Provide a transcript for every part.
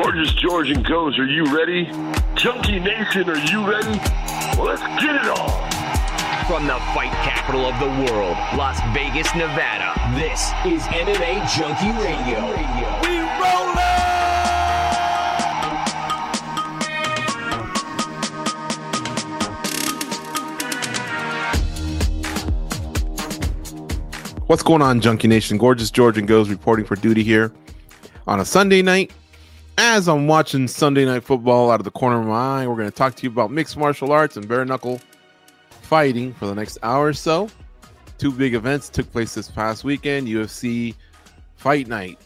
Gorgeous George and Goes, are you ready? Junkie Nation, are you ready? Well, let's get it on. From the fight capital of the world, Las Vegas, Nevada, this is MMA Junkie Radio. We rollin'! What's going on, Junkie Nation? Gorgeous George and Goes reporting for duty here on a Sunday night. As I'm watching Sunday Night Football out of the corner of my eye, we're going to talk to you about mixed martial arts and bare knuckle fighting for the next hour or so. Two big events took place this past weekend UFC Fight Night.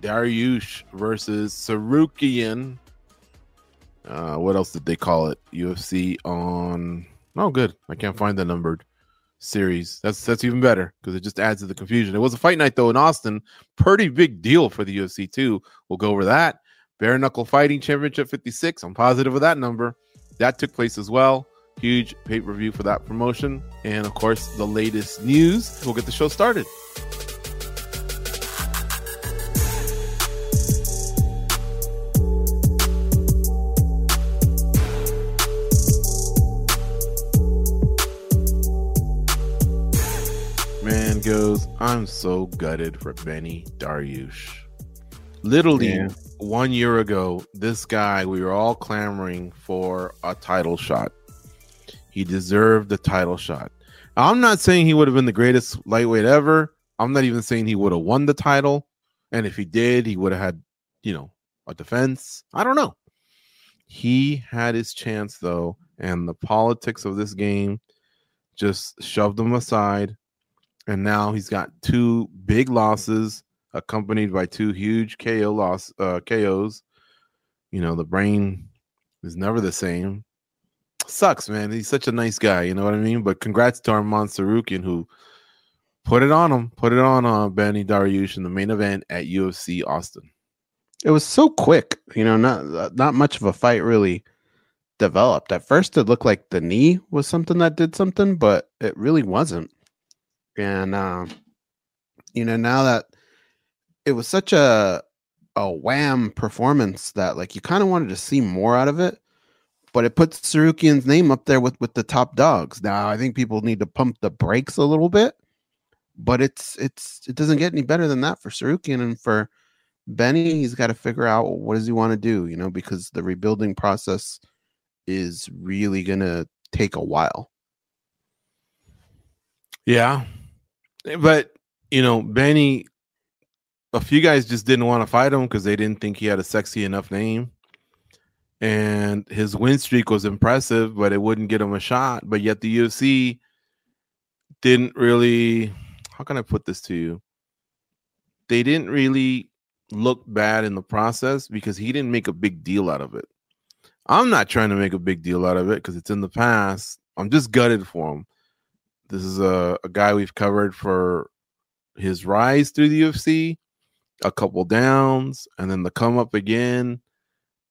Dariush versus Tsarukyan. Uh, what else did they call it? UFC on. Oh, good. I can't find the numbered series. That's that's even better because it just adds to the confusion. It was a fight night though in Austin. Pretty big deal for the UFC too. We'll go over that. Bare Knuckle Fighting Championship 56. I'm positive of that number. That took place as well. Huge pay per view for that promotion. And of course, the latest news. We'll get the show started. Man goes, I'm so gutted for Benny Dariush. Literally Yeah. One year ago, this guy, we were all clamoring for a title shot. He deserved the title shot. I'm not saying he would have been the greatest lightweight ever. I'm not even saying he would have won the title. And if he did, he would have had, you know, a defense. I don't know. He had his chance though, and the politics of this game just shoved him aside. And now he's got two big losses accompanied by two huge KO loss uh KOs. You know, the brain is never the same. Sucks, man. He's such a nice guy, you know what I mean? But congrats to Arman Tsarukyan who put it on him, put it on uh, Benny Dariush in the main event at UFC Austin. It was so quick, you know, not not much of a fight really developed. At first it looked like the knee was something that did something, but it really wasn't. And uh, you know, now that it was such a a wham performance that like you kind of wanted to see more out of it, but it puts Tsarukyan's name up there with with the top dogs. Now I think people need to pump the brakes a little bit, but it's it's it doesn't get any better than that for Tsarukyan and for Benny, he's got to figure out what does he want to do, you know, because the rebuilding process is really gonna take a while. Yeah. Eh, But, you know, Benny, a few guys just didn't want to fight him because they didn't think he had a sexy enough name. And his win streak was impressive, but it wouldn't get him a shot. But yet the UFC didn't really, how can I put this to you? They didn't really look bad in the process because he didn't make a big deal out of it. I'm not trying to make a big deal out of it because it's in the past. I'm just gutted for him. This is a, a guy we've covered for his rise through the UFC, a couple downs, and then the come up again.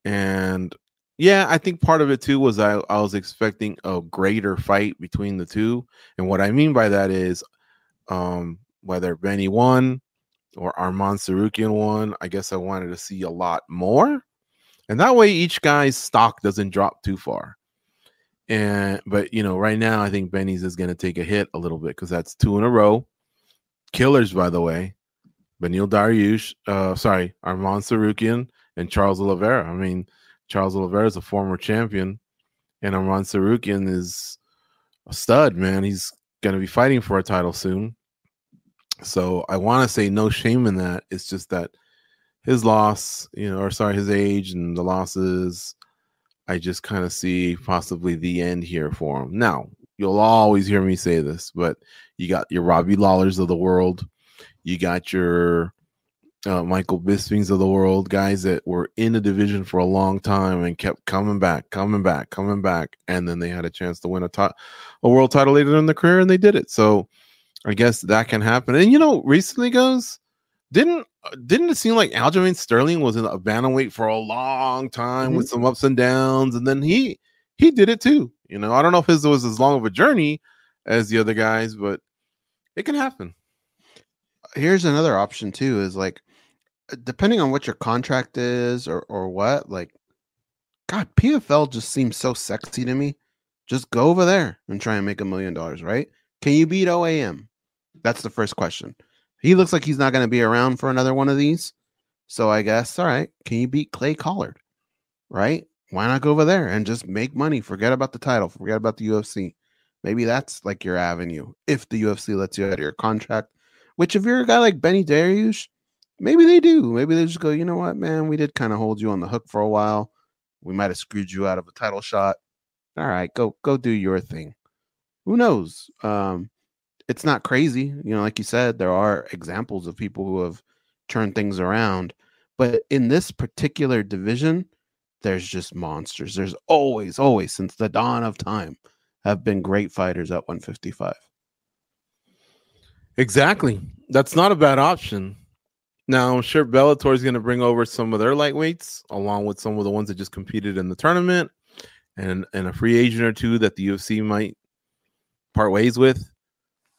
And yeah, I think part of it too was I, I was expecting a greater fight between the two. And what I mean by that is um, whether Benny won or Arman Tsarukyan won, I guess I wanted to see a lot more. And that way each guy's stock doesn't drop too far. And but you know, right now I think Benny's is gonna take a hit a little bit because that's two in a row. Killers, by the way. Benil Dariush, uh, sorry, Armand Tsarukyan and Charles Oliveira. I mean, Charles Oliveira is a former champion, and Armand Tsarukyan is a stud, man. He's gonna be fighting for a title soon. So I want to say no shame in that. It's just that his loss, you know, or sorry, his age and the losses, I just kind of see possibly the end here for him. Now, you'll always hear me say this, but you got your Robbie Lawlers of the world, you got your uh, Michael Bispings of the world, guys that were in the division for a long time and kept coming back, coming back, coming back, and then they had a chance to win a ti- a world title later in their career, and they did it. So I guess that can happen. And you know, recently goes didn't didn't it seem like Aljamain Sterling was in a bantamweight for a long time with some ups and downs, and then he he did it too. You know, I don't know if his was as long of a journey as the other guys, but it can happen. Here's another option too is like uh, depending on what your contract is or or what like god pfl just seems so sexy to me. Just go over there and try and make a million dollars right? Can you beat oam that's the first question. He looks like he's not going to be around for another one of these. So i guess all right can you beat clay collard right? Why not go over there and just make money? Forget about the title forget about the ufc maybe that's like your avenue if the ufc lets you out of your contract which if you're a guy like Benny Dariush, maybe they do. Maybe they just go, you know what, man, we did kind of hold you on the hook for a while. We might have screwed you out of a title shot. All right, go go do your thing. Who knows? Um, it's not crazy, you know. Like you said, there are examples of people who have turned things around, but in this particular division, there's just monsters. There's always, always since the dawn of time, have been great fighters at 155. Exactly. That's not a bad option. Now, I'm sure Bellator is going to bring over some of their lightweights, along with some of the ones that just competed in the tournament, and and a free agent or two that the UFC might part ways with.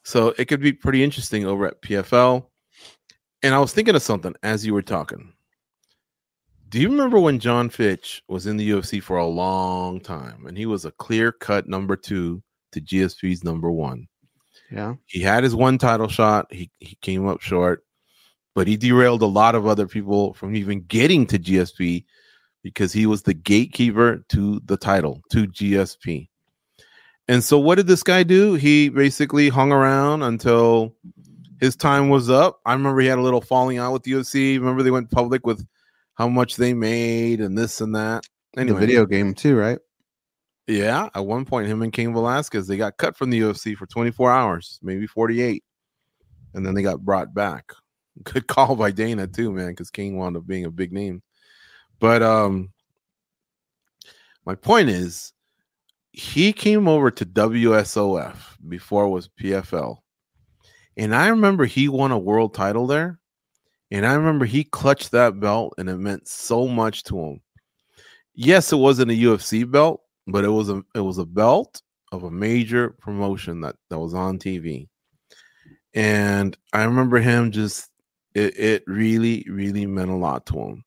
So it could be pretty interesting over at PFL. And I was thinking of something as you were talking. Do you remember when Jon Fitch was in the UFC for a long time, and he was a clear cut number two to GSP's number one? Yeah. he had his one title shot. He he came up short, but he derailed a lot of other people from even getting to GSP because he was the gatekeeper to the title to GSP. And so, what did this guy do? He basically hung around until his time was up. I remember he had a little falling out with the UFC. Remember they went public with how much they made and this and that. And The video game too, right? Yeah, at one point, him and Cain Velasquez they got cut from the UFC for 24 hours, maybe 48, and then they got brought back. Good call by Dana too, man, because Cain wound up being a big name. But um, my point is, he came over to WSOF before it was PFL, and I remember he won a world title there, and I remember he clutched that belt, and it meant so much to him. Yes, it wasn't a UFC belt, but it was a it was a belt of a major promotion that that was on TV, and I remember him just it it really really meant a lot to him,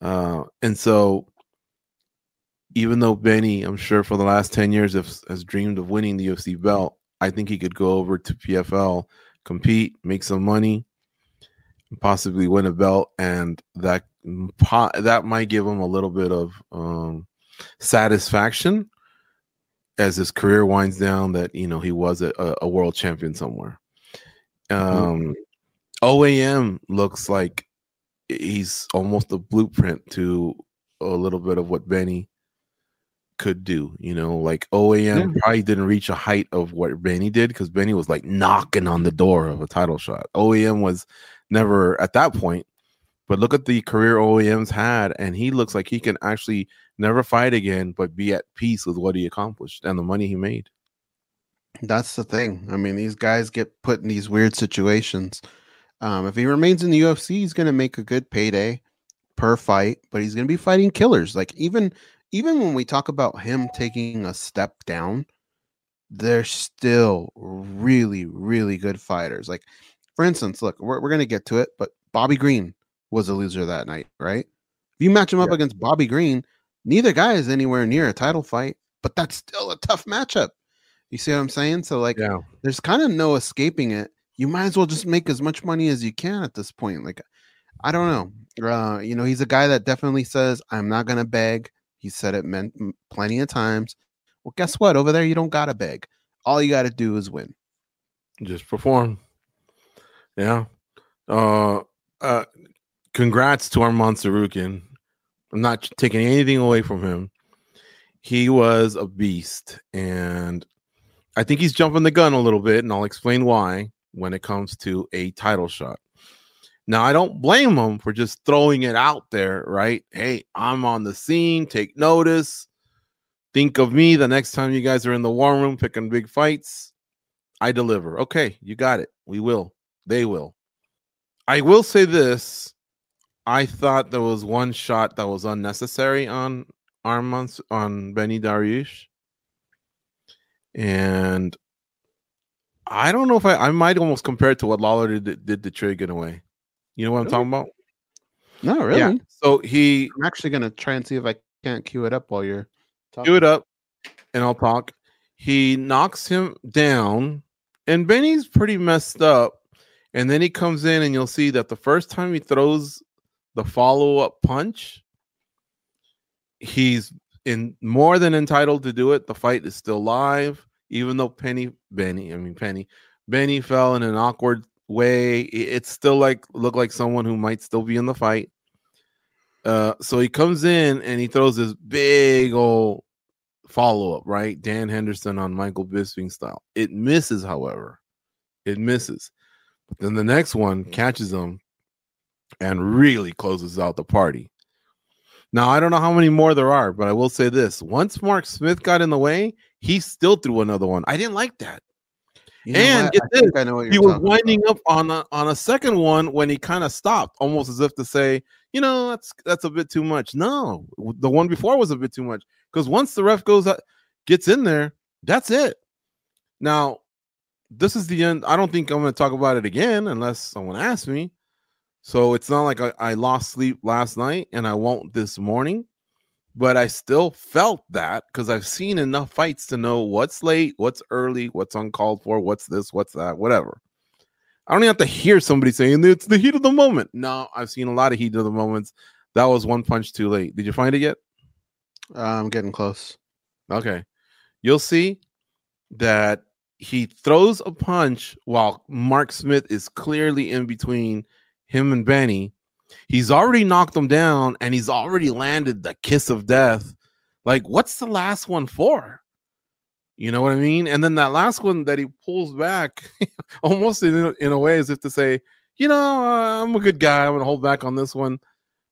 uh, and so even though Benny, I'm sure for the last ten years has, has dreamed of winning the UFC belt, I think he could go over to PFL, compete, make some money, possibly win a belt, and that that might give him a little bit of um, satisfaction as his career winds down that you know he was a, a world champion somewhere. Um oam looks like he's almost a blueprint to a little bit of what benny could do you know like oam Yeah. probably didn't reach a height of what benny did because benny was like knocking on the door of a title shot. Oam was never at that point but look at the career OAM's had, and he looks like he can actually never fight again, but be at peace with what he accomplished and the money he made. That's the thing. I mean, these guys get put in these weird situations. Um, if he remains in the UFC, he's going to make a good payday per fight, but he's going to be fighting killers. Like even even when we talk about him taking a step down, they're still really really good fighters. Like for instance, look, we're we're going to get to it, but Bobby Green was a loser that night, right? If you match him up against Bobby Green, neither guy is anywhere near a title fight, but that's still a tough matchup. You see what I'm saying? So like Yeah. there's kind of no escaping it. You might as well just make as much money as you can at this point. Like, I don't know. Uh, you know, he's a guy that definitely says, I'm not going to beg. He said it meant plenty of times. Well, guess what? Over there, you don't got to beg. All you got to do is win. Just perform. Yeah. Uh, uh, congrats to Armand Tsarukyan. I'm not taking anything away from him. He was a beast, and I think he's jumping the gun a little bit, and I'll explain why when it comes to a title shot. Now I don't blame him for just throwing it out there, right? Hey, I'm on the scene. Take notice. Think of me the next time you guys are in the war room picking big fights. I deliver. Okay, you got it. We will. They will. I will say this. I thought there was one shot that was unnecessary on Armand on Benny Dariush. And I don't know if I I might almost compare it to what Lawler did, did to Trey away. You know what I'm talking about? No, really. Yeah. So he I'm actually gonna try and see if I can't cue it up while you're talking. do it up and I'll talk. He knocks him down, and Benny's pretty messed up. And then he comes in, and you'll see that the first time he throws the follow up punch, he's in more than entitled to do it. The fight is still live, even though Penny, Benny, I mean Penny, Benny fell in an awkward way. It's still like look like someone who might still be in the fight. Uh, so he comes in and he throws this big old follow up, right? Dan Henderson on Michael Bisping style. It misses, however, it misses. But then the next one catches him and really closes out the party. Now I don't know how many more there are, but I will say this: once Mark Smith got in the way, he still threw another one. I didn't like that. You know and get I think I know he was winding about. up on a on a second one when he kind of stopped, almost as if to say, you know, that's that's a bit too much. No, the one before was a bit too much because once the ref goes out, gets in there, that's it. Now, this is the end. I don't think I'm going to talk about it again unless someone asks me. So it's not like I, I lost sleep last night and I won't this morning, but I still felt that because I've seen enough fights to know what's late, what's early, what's uncalled for, what's this, what's that, whatever. I don't even have to hear somebody saying it's the heat of the moment. No, I've seen a lot of heat of the moments. That was one punch too late. Did you find it yet? Uh, I'm getting close. Okay. You'll see that he throws a punch while Mark Smith is clearly in between him and Benny. He's already knocked him down and he's already landed the kiss of death. Like, what's the last one for? You know what I mean? And then that last one that he pulls back almost in, a- in a way as if to say, you know, uh, I'm a good guy. I'm going to hold back on this one.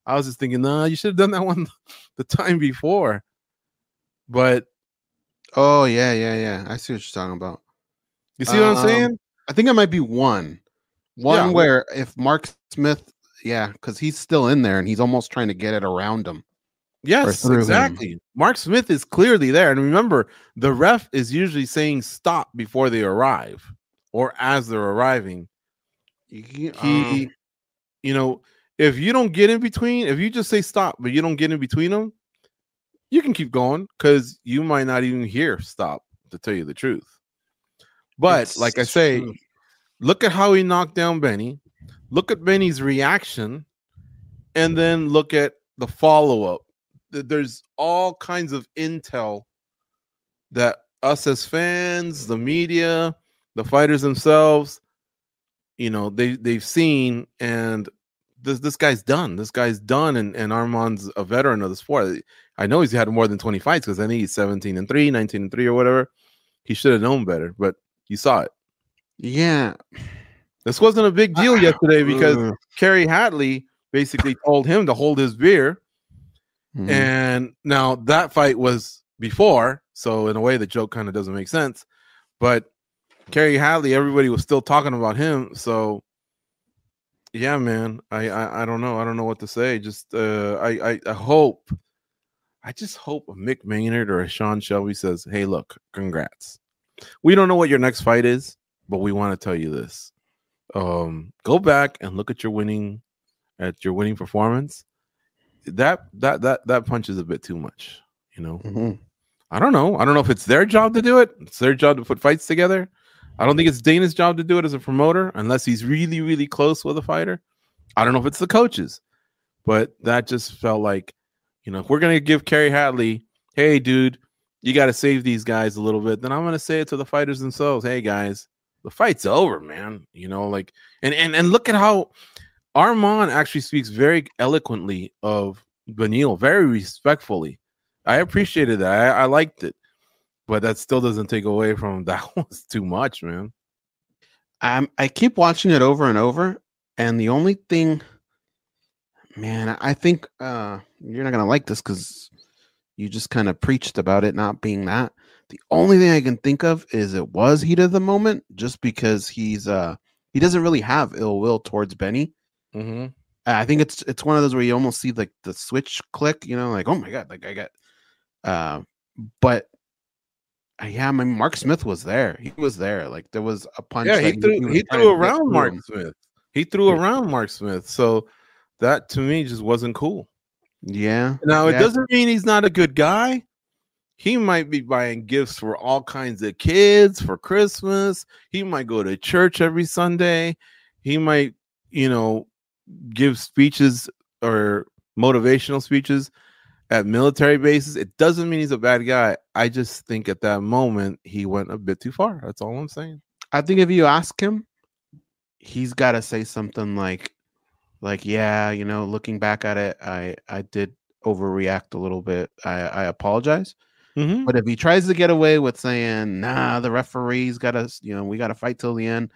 I was just thinking, nah, you should have done that one the time before. But Oh yeah, yeah, yeah. I see what you're talking about. You see what I'm Um, saying? I think it might be one. One Yeah. where if Mark Smith, yeah, because he's still in there and he's almost trying to get it around him. Yes, through him. exactly. Mark Smith is clearly there. And remember, the ref is usually saying stop before they arrive or as they're arriving. He, um, you know, if you don't get in between, if you just say stop, but you don't get in between them, you can keep going because you might not even hear stop, to tell you the truth. But like I say, mm, look at how he knocked down Benny. Look at Benny's reaction, and then look at the follow up. There's all kinds of intel that us as fans, the media, the fighters themselves, you know, they they've seen, and this this guy's done. This guy's done, and and Armand's a veteran of the sport. I know he's had more than 20 fights because I think he's 17 and 3, 19 and 3 or whatever. He should have known better, but you saw it. Yeah. This wasn't a big deal yesterday because Ugh. Kerry Hatley basically told him to hold his beer. Mhm. And now that fight was before. So, in a way, the joke kind of doesn't make sense. But Kerry Hatley, everybody was still talking about him. So, yeah, man, I, I, I don't know. I don't know what to say. Just, uh, I, I, I hope, I just hope a Mick Maynard or a Sean Shelby says, hey, look, congrats. We don't know what your next fight is, but we want to tell you this um go back and look at your winning at your winning performance. That that that that punch is a bit too much you know? Mhm. i don't know. I don't know if it's their job to do it it's their job to put fights together. I don't think it's dana's job to do it as a promoter unless he's really really close with a fighter. I don't know if it's the coaches but that just felt like you know if we're gonna give Kerry Hatley, hey dude you got to save these guys a little bit then i'm gonna say it to the fighters themselves hey guys the fight's over, man. You know, like and and and look at how Armand actually speaks very eloquently of Benil, very respectfully. I appreciated that. I, I liked it, but that still doesn't take away from that was too much, man. I'm, I keep watching it over and over, And the only thing, man, I think uh, you're not gonna like this because you just kind of preached about it not being that. The only thing I can think of is it was heat of the moment, just because he's uh he doesn't really have ill will towards Benny. Mm-hmm. I think it's it's one of those where you almost see like the switch click, you know, like oh my god, like I got, uh, but uh, yeah, I mean Mark Smith was there. He was there. Like there was a punch. Yeah, he threw was he threw around Mark him. Smith. He threw Yeah. around Mark Smith. So that to me just wasn't cool. Yeah. Now it yeah. doesn't mean he's not a good guy. He might be buying gifts for all kinds of kids for Christmas. He might go to church every Sunday. He might, you know, give speeches or motivational speeches at military bases. It doesn't mean he's a bad guy. I just think at that moment he went a bit too far. That's all I'm saying. I think if you ask him, he's got to say something like, like, yeah, you know, looking back at it, I I did overreact a little bit. I I apologize. Mm-hmm. But if he tries to get away with saying, nah, the referee's got us, you know, we got to fight till the end,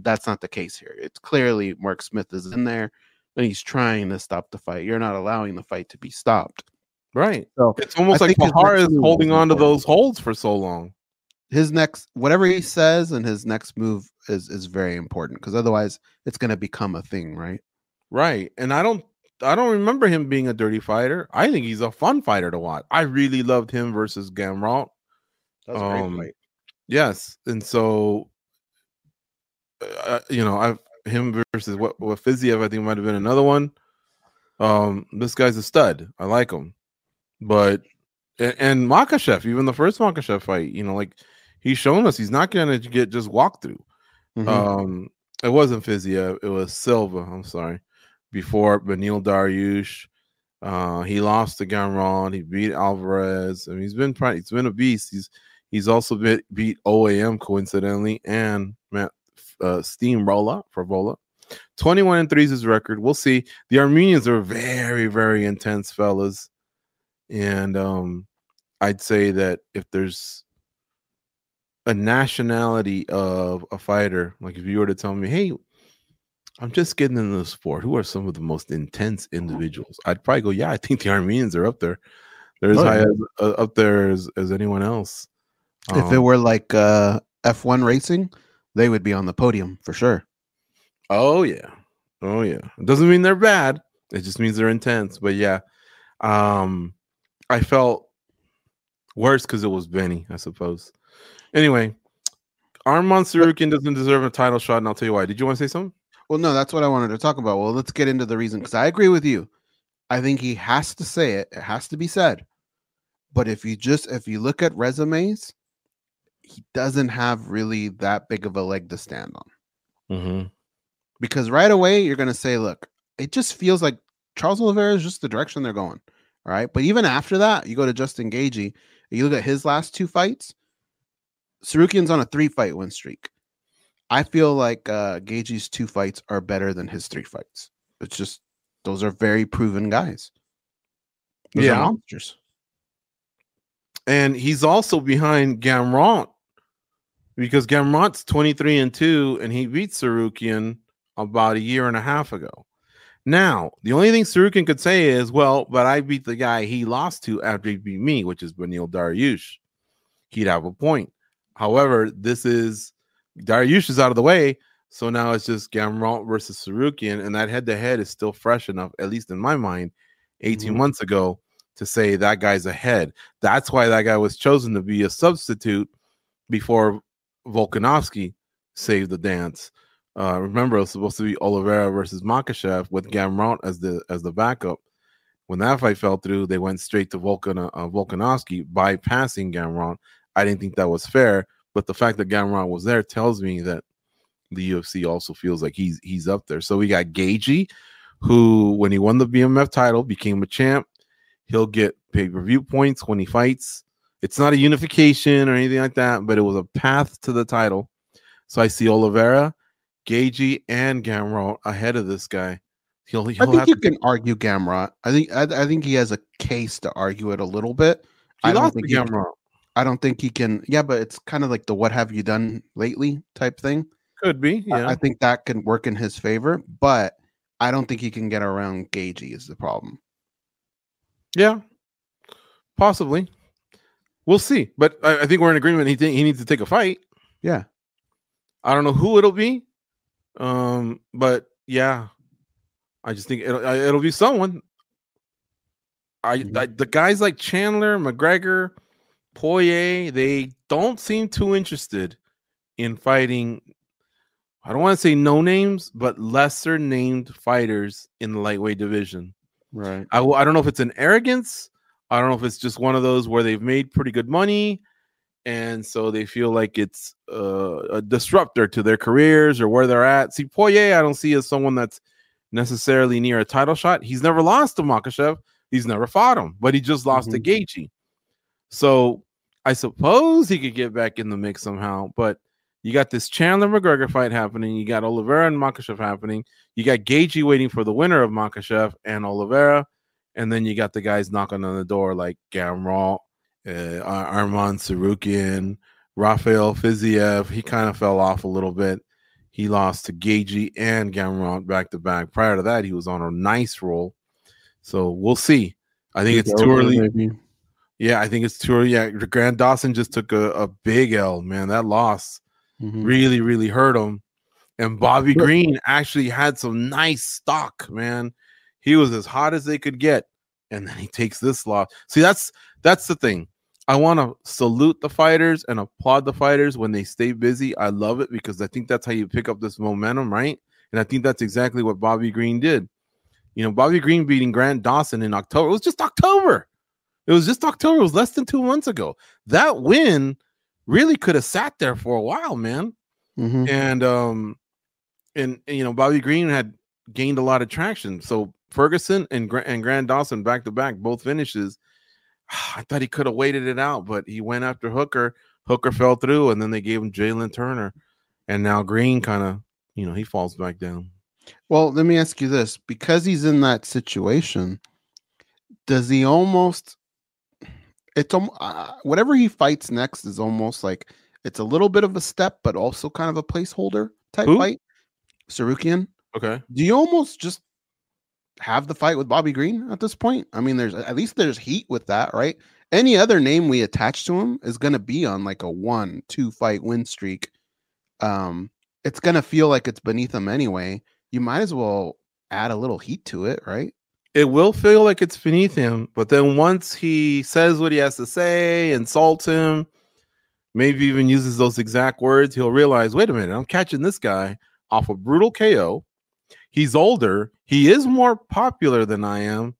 that's not the case here. It's clearly Mark Smith is in there and he's trying to stop the fight. You're not allowing the fight to be stopped. Right. So It's almost I like Pahar is holding on to those holds for so long. his next, whatever he says and his next move is is very important because otherwise it's going to become a thing, right? Right. And I don't I don't remember him being a dirty fighter. I think he's a fun fighter to watch. I really loved him versus Gamrot. That's Um, Yes. And so uh, you know, I've him versus what what Fiziev, I think might have been another one. Um, this guy's a stud. I like him. But a- and Makhachev, even the first Makhachev fight, you know, like he's shown us he's not gonna get just walked through. Mhm. Um, it wasn't Fiziev, it was Silva. I'm sorry. Before Benil Dariush, uh, he lost to Gamrot. He beat Alvarez. I mean, he's been he's been a beast. He's he's also been, beat OAM coincidentally and Matt uh, Steamroller Frevola. 21 and 3 is his record. We'll see. The Armenians are very, very intense fellas. And um, I'd say that if there's a nationality of a fighter, like if you were to tell me, hey, I'm just getting into the sport, who are some of the most intense individuals? I'd probably go, yeah, I think the Armenians are up there. They're as Oh, high yeah. as, uh, up there as, as anyone else. if it Um, were like uh, F1 racing, they would be on the podium for sure. Oh yeah. Oh yeah. It doesn't mean they're bad. It just means they're intense. But yeah. Um I felt worse because it was Benny, I suppose. Anyway, Armand Tsarukyan doesn't deserve a title shot, and I'll tell you why. Did you want to say something? Well, no, that's what I wanted to talk about. Well, let's get into the reason because I agree with you. I think he has to say it. It has to be said. But if you just if you look at resumes, he doesn't have really that big of a leg to stand on. Mm-hmm. Because right away you're gonna say, look, it just feels like Charles Oliveira is just the direction they're going. All right. But even after that, you go to Justin Gaethje, you look at his last two fights, Tsarukyan's on a three fight win streak. I feel like uh Gaethje's two fights are better than his three fights. It's just those are very proven guys. Those Yeah. monsters. And he's also behind Gamrot because Gamrot's 23 and 2, and he beat Tsarukyan about a year and a half ago. Now, the only thing Tsarukyan could say is, well, but I beat the guy he lost to after he beat me, which is Benil Dariush. He'd have a point. However, this is Dariush is out of the way. So now it's just Gamrot versus Tsarukyan, and that head to head is still fresh enough, at least in my mind, 18 Mhm. months ago, to say that guy's ahead. That's why that guy was chosen to be a substitute before Volkanovski saved the dance. Uh, remember, it was supposed to be Oliveira versus Makhachev with Gamrot as the as the backup. When that fight fell through, they went straight to Volkan uh, Volkanovski bypassing Gamrot. I didn't think that was fair, but the fact that Gamrot was there tells me that the UFC also feels like he's he's up there. So we got Gaethje, who when he won the BMF title became a champ. He'll get pay per view points when he fights. It's not a unification or anything like that, but it was a path to the title. So I see Oliveira, Gaethje, and Gamrot ahead of this guy. He'll, I he'll think have you to, can argue Gamrot. I think I, I think he has a case to argue it a little bit. he I don't lost to think Gamrot. I don't think he can. Yeah, but it's kind of like the "what have you done lately" type thing. Could be. I- Yeah. I, think that can work in his favor, but I don't think he can get around Gaethje is the problem. yeah. Possibly. We'll see. But I, I think we're in agreement. He think he needs to take a fight. Yeah. I don't know who it'll be. Um, but yeah, I just think it'll it'll be someone. I, Mhm. I the guys like Chandler, McGregor, Poirier, they don't seem too interested in fighting. I don't want to say no names, but lesser named fighters in the lightweight division. Right. I, I don't know if it's an arrogance. I don't know if it's just one of those where they've made pretty good money, and so they feel like it's uh, a disruptor to their careers or where they're at. See, Poirier, I don't see as someone that's necessarily near a title shot. He's never lost to Makhachev. He's never fought him, but he just lost to Gaethje. So I suppose he could get back in the mix somehow. But you got this Chandler McGregor fight happening. You got Oliveira and Makhachev happening. You got Gaethje waiting for the winner of Makhachev and Oliveira, and then you got the guys knocking on the door like Gamrot, uh, Ar- Arman Tsarukyan, Rafael Fiziev. He kind of fell off a little bit. He lost to Gaethje and Gamrot back to back. Prior to that, he was on a nice roll. So we'll see. I think it's too early. Maybe. Yeah, I think it's too early. Yeah, Grant Dawson just took a, a big L, man. That loss Mhm. really, really hurt him. And Bobby Green actually had some nice stock, man. He was as hot as they could get, and then he takes this loss. See, that's that's the thing. I want to salute the fighters and applaud the fighters when they stay busy. I love it because I think that's how you pick up this momentum, right? And I think that's exactly what Bobby Green did. You know, Bobby Green beating Grant Dawson in October. It was just October. It was just October. It was less than two months ago. That win really could have sat there for a while, man. Mhm. And um, and, you know, Bobby Green had gained a lot of traction. So Ferguson and Gra- and Grant Dawson back to back, both finishes. I thought he could have waited it out, but he went after Hooker. Hooker fell through, and then they gave him Jalen Turner, and now Green kind of, you know, he falls back down. Well, let me ask you this: because he's in that situation, does he almost? It's um, uh, whatever he fights next is almost like it's a little bit of a step, but also kind of a placeholder type Who? fight. Tsarukyan, Okay. do you almost just have the fight with Bobby Green at this point? I mean, there's at least there's heat with that, right? Any other name we attach to him is going to be on like a one, two fight win streak. Um, it's going to feel like it's beneath him anyway. You might as well add a little heat to it, right? It will feel like it's beneath him, but then once he says what he has to say, insults him, maybe even uses those exact words, he'll realize, wait a minute, I'm catching this guy off a brutal KO. He's older, he is more popular than I am.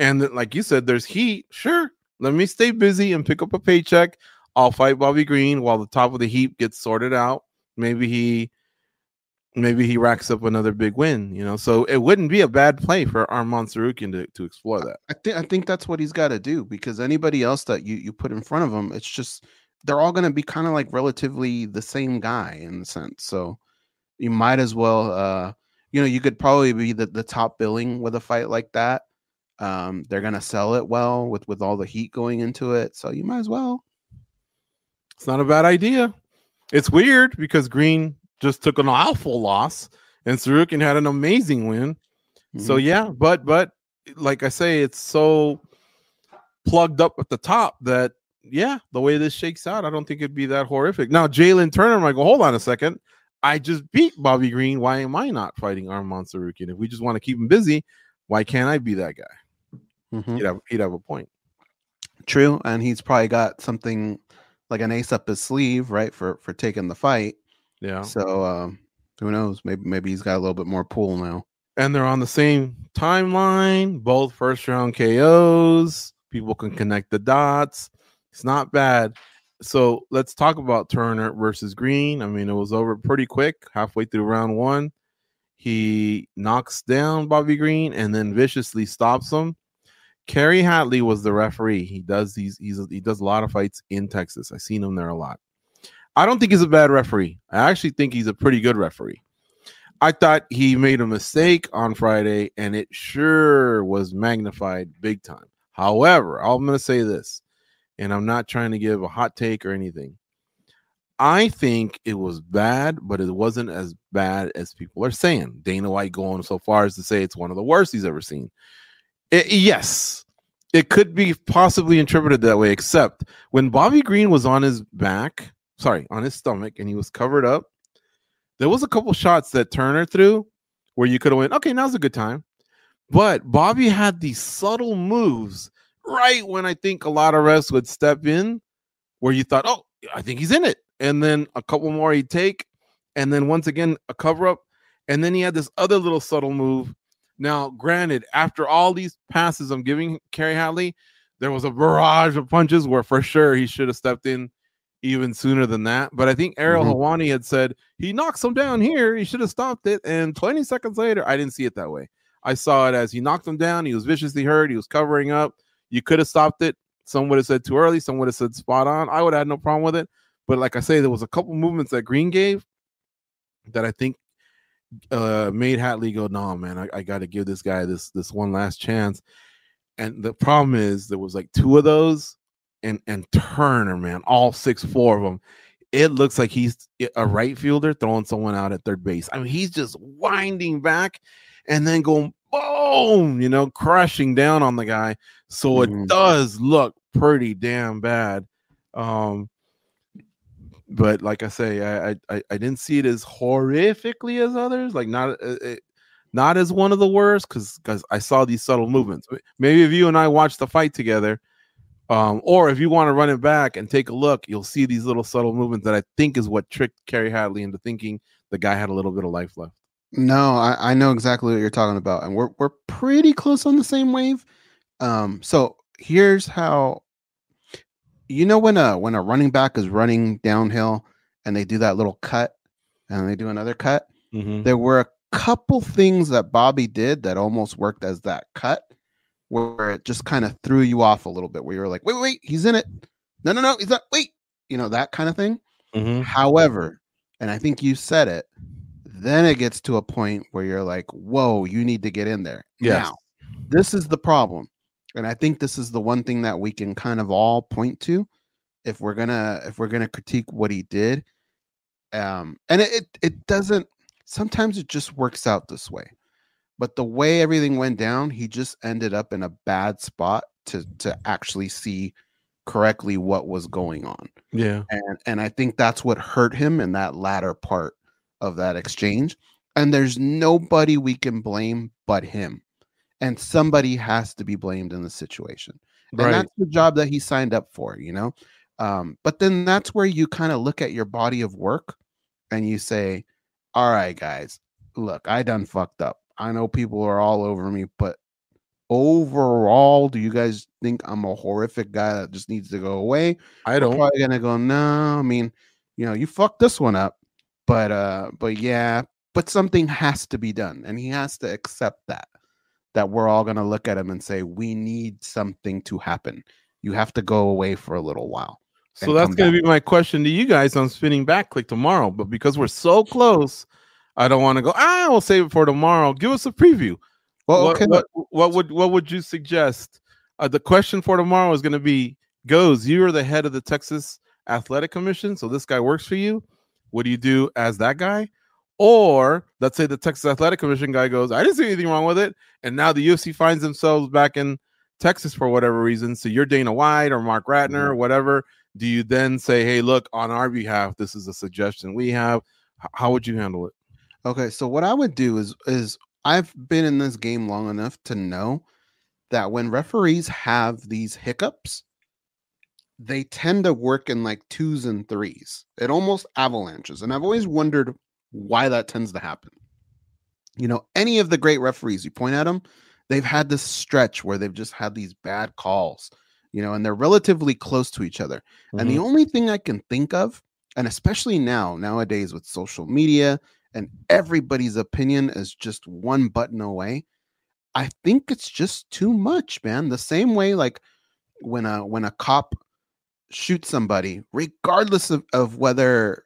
And like you said, there's heat. Sure, let me stay busy and pick up a paycheck. I'll fight Bobby Green while the top of the heap gets sorted out. Maybe he maybe he racks up another big win, you know. So it wouldn't be a bad play for Armand Tsarukyan to, to explore that. I think I think that's what he's got to do because anybody else that you you put in front of him, it's just they're all going to be kind of like relatively the same guy in the sense. So you might as well, uh, you know, you could probably be the, the top billing with a fight like that. Um, they're going to sell it well with with all the heat going into it, so you might as well. It's not a bad idea. It's weird because Green just took an awful loss and Tsarukyan had an amazing win. So Mhm. yeah, but but like I say, it's so plugged up at the top that yeah, the way this shakes out, I don't think it'd be that horrific. Now Jalen Turner might go, hold on a second. I just beat Bobby Green. Why am I not fighting Armand Tsarukyan? If we just want to keep him busy, why can't I be that guy? Mhm. He'd have he'd have a point. True, and he's probably got something like an ace up his sleeve, right, for for taking the fight. Yeah. So um, who knows? Maybe maybe he's got a little bit more pull now. and they're on the same timeline, both first round KOs. People can connect the dots. It's not bad. So let's talk about Turner versus Green. I mean, it was over pretty quick, halfway through round one. He knocks down Bobby Green and then viciously stops him. Kerry Hatley was the referee. He does these, he's he does a lot of fights in Texas. I've seen him there a lot. I don't think he's a bad referee. I actually think he's a pretty good referee. I thought he made a mistake on Friday, and it sure was magnified big time. However, I'm going to say this, and I'm not trying to give a hot take or anything. I think it was bad, but it wasn't as bad as people are saying. Dana White going so far as to say it's one of the worst he's ever seen. It- yes, it could be possibly interpreted that way, except when Bobby Green was on his back, sorry, on his stomach, and he was covered up, there was a couple shots that Turner threw where you could have went, okay, now's a good time. But Bobby had these subtle moves right when I think a lot of refs would step in, where you thought, oh, I think he's in it. And then a couple more he'd take, and then once again, a cover up. And then he had this other little subtle move. Now, granted, after all these passes I'm giving Kerry Hatley, there was a barrage of punches where for sure he should have stepped in even sooner than that. But I think Ariel Mhm. Helwani had said he knocks him down here. He should have stopped it. And 20 seconds later, I didn't see it that way. I saw it as he knocked him down. He was viciously hurt. He was covering up. You could have stopped it. Some would have said too early. Some would have said spot on. I would have had no problem with it. But like I say, there was a couple movements that Green gave that I think uh made Hatley go, no, man, I, I got to give this guy this this one last chance. And the problem is there was like two of those, and and Turner, man, all six, four of them. It looks like he's a right fielder throwing someone out at third base. I mean, he's just winding back and then going boom, you know, crashing down on the guy. So it does look pretty damn bad. Um, but like I say, I, I I didn't see it as horrifically as others. Like not uh, uh, not as one of the worst because because I saw these subtle movements. Maybe if you and I watch the fight together, um, or if you want to run it back and take a look, you'll see these little subtle movements that I think is what tricked Kerry Hatley into thinking the guy had a little bit of life left. No, I, I know exactly what you're talking about, and we're we're pretty close on the same wave. Um, so here's how you know when a when a running back is running downhill and they do that little cut and they do another cut. There were a couple things that Bobby did that almost worked as that cut, where it just kind of threw you off a little bit, where you were like, wait, wait, he's in it. No, no, no, he's not. Wait, you know that kind of thing. Mhm. However, and I think you said it, then it gets to a point where you're like, whoa, you need to get in there. Yes. Now, this is the problem. And I think this is the one thing that we can kind of all point to if we're gonna if we're gonna critique what he did. Um, and it, it it doesn't sometimes it just works out this way. But the way everything went down, he just ended up in a bad spot to to actually see correctly what was going on Yeah. and and I think that's what hurt him in that latter part of that exchange. And there's nobody we can blame but him, and somebody has to be blamed in the situation. And Right. that's the job that he signed up for, you know. Um, but then that's where you kind of look at your body of work, and you say, "All right, guys, look, I done fucked up. I know people are all over me, but overall, do you guys think I'm a horrific guy that just needs to go away?" I don't. probably gonna go no i mean you know you fucked this one up but uh but yeah but something has to be done and he has to accept that that we're all gonna look at him and say we need something to happen you have to go away for a little while So that's going to be my question to you guys on Spinning Back Clique tomorrow. But because we're so close, I don't want to go. Ah, we'll save it for tomorrow. Give us a preview. well what, okay what, what would what would you suggest? Uh, the question for tomorrow is going to be: Goes, you are the head of the Texas Athletic Commission, so this guy works for you. What do you do as that guy? Or let's say the Texas Athletic Commission guy goes, I didn't see anything wrong with it, and now the UFC finds themselves back in Texas for whatever reason. So you're Dana White or Marc Ratner or whatever. Do you then say, hey, look, on our behalf, this is a suggestion we have? H- how would you handle it? Okay, so what I would do is is I've been in this game long enough to know that when referees have these hiccups, they tend to work in like twos and threes. It almost avalanches. And I've always wondered why that tends to happen. You know, any of the great referees, you point at them, they've had this stretch where they've just had these bad calls, you know, and they're relatively close to each other. And the mm-hmm. only thing I can think of, and especially now, nowadays with social media and everybody's opinion is just one button away, I think it's just too much, man. The same way, like when a when a cop shoots somebody, regardless of, of whether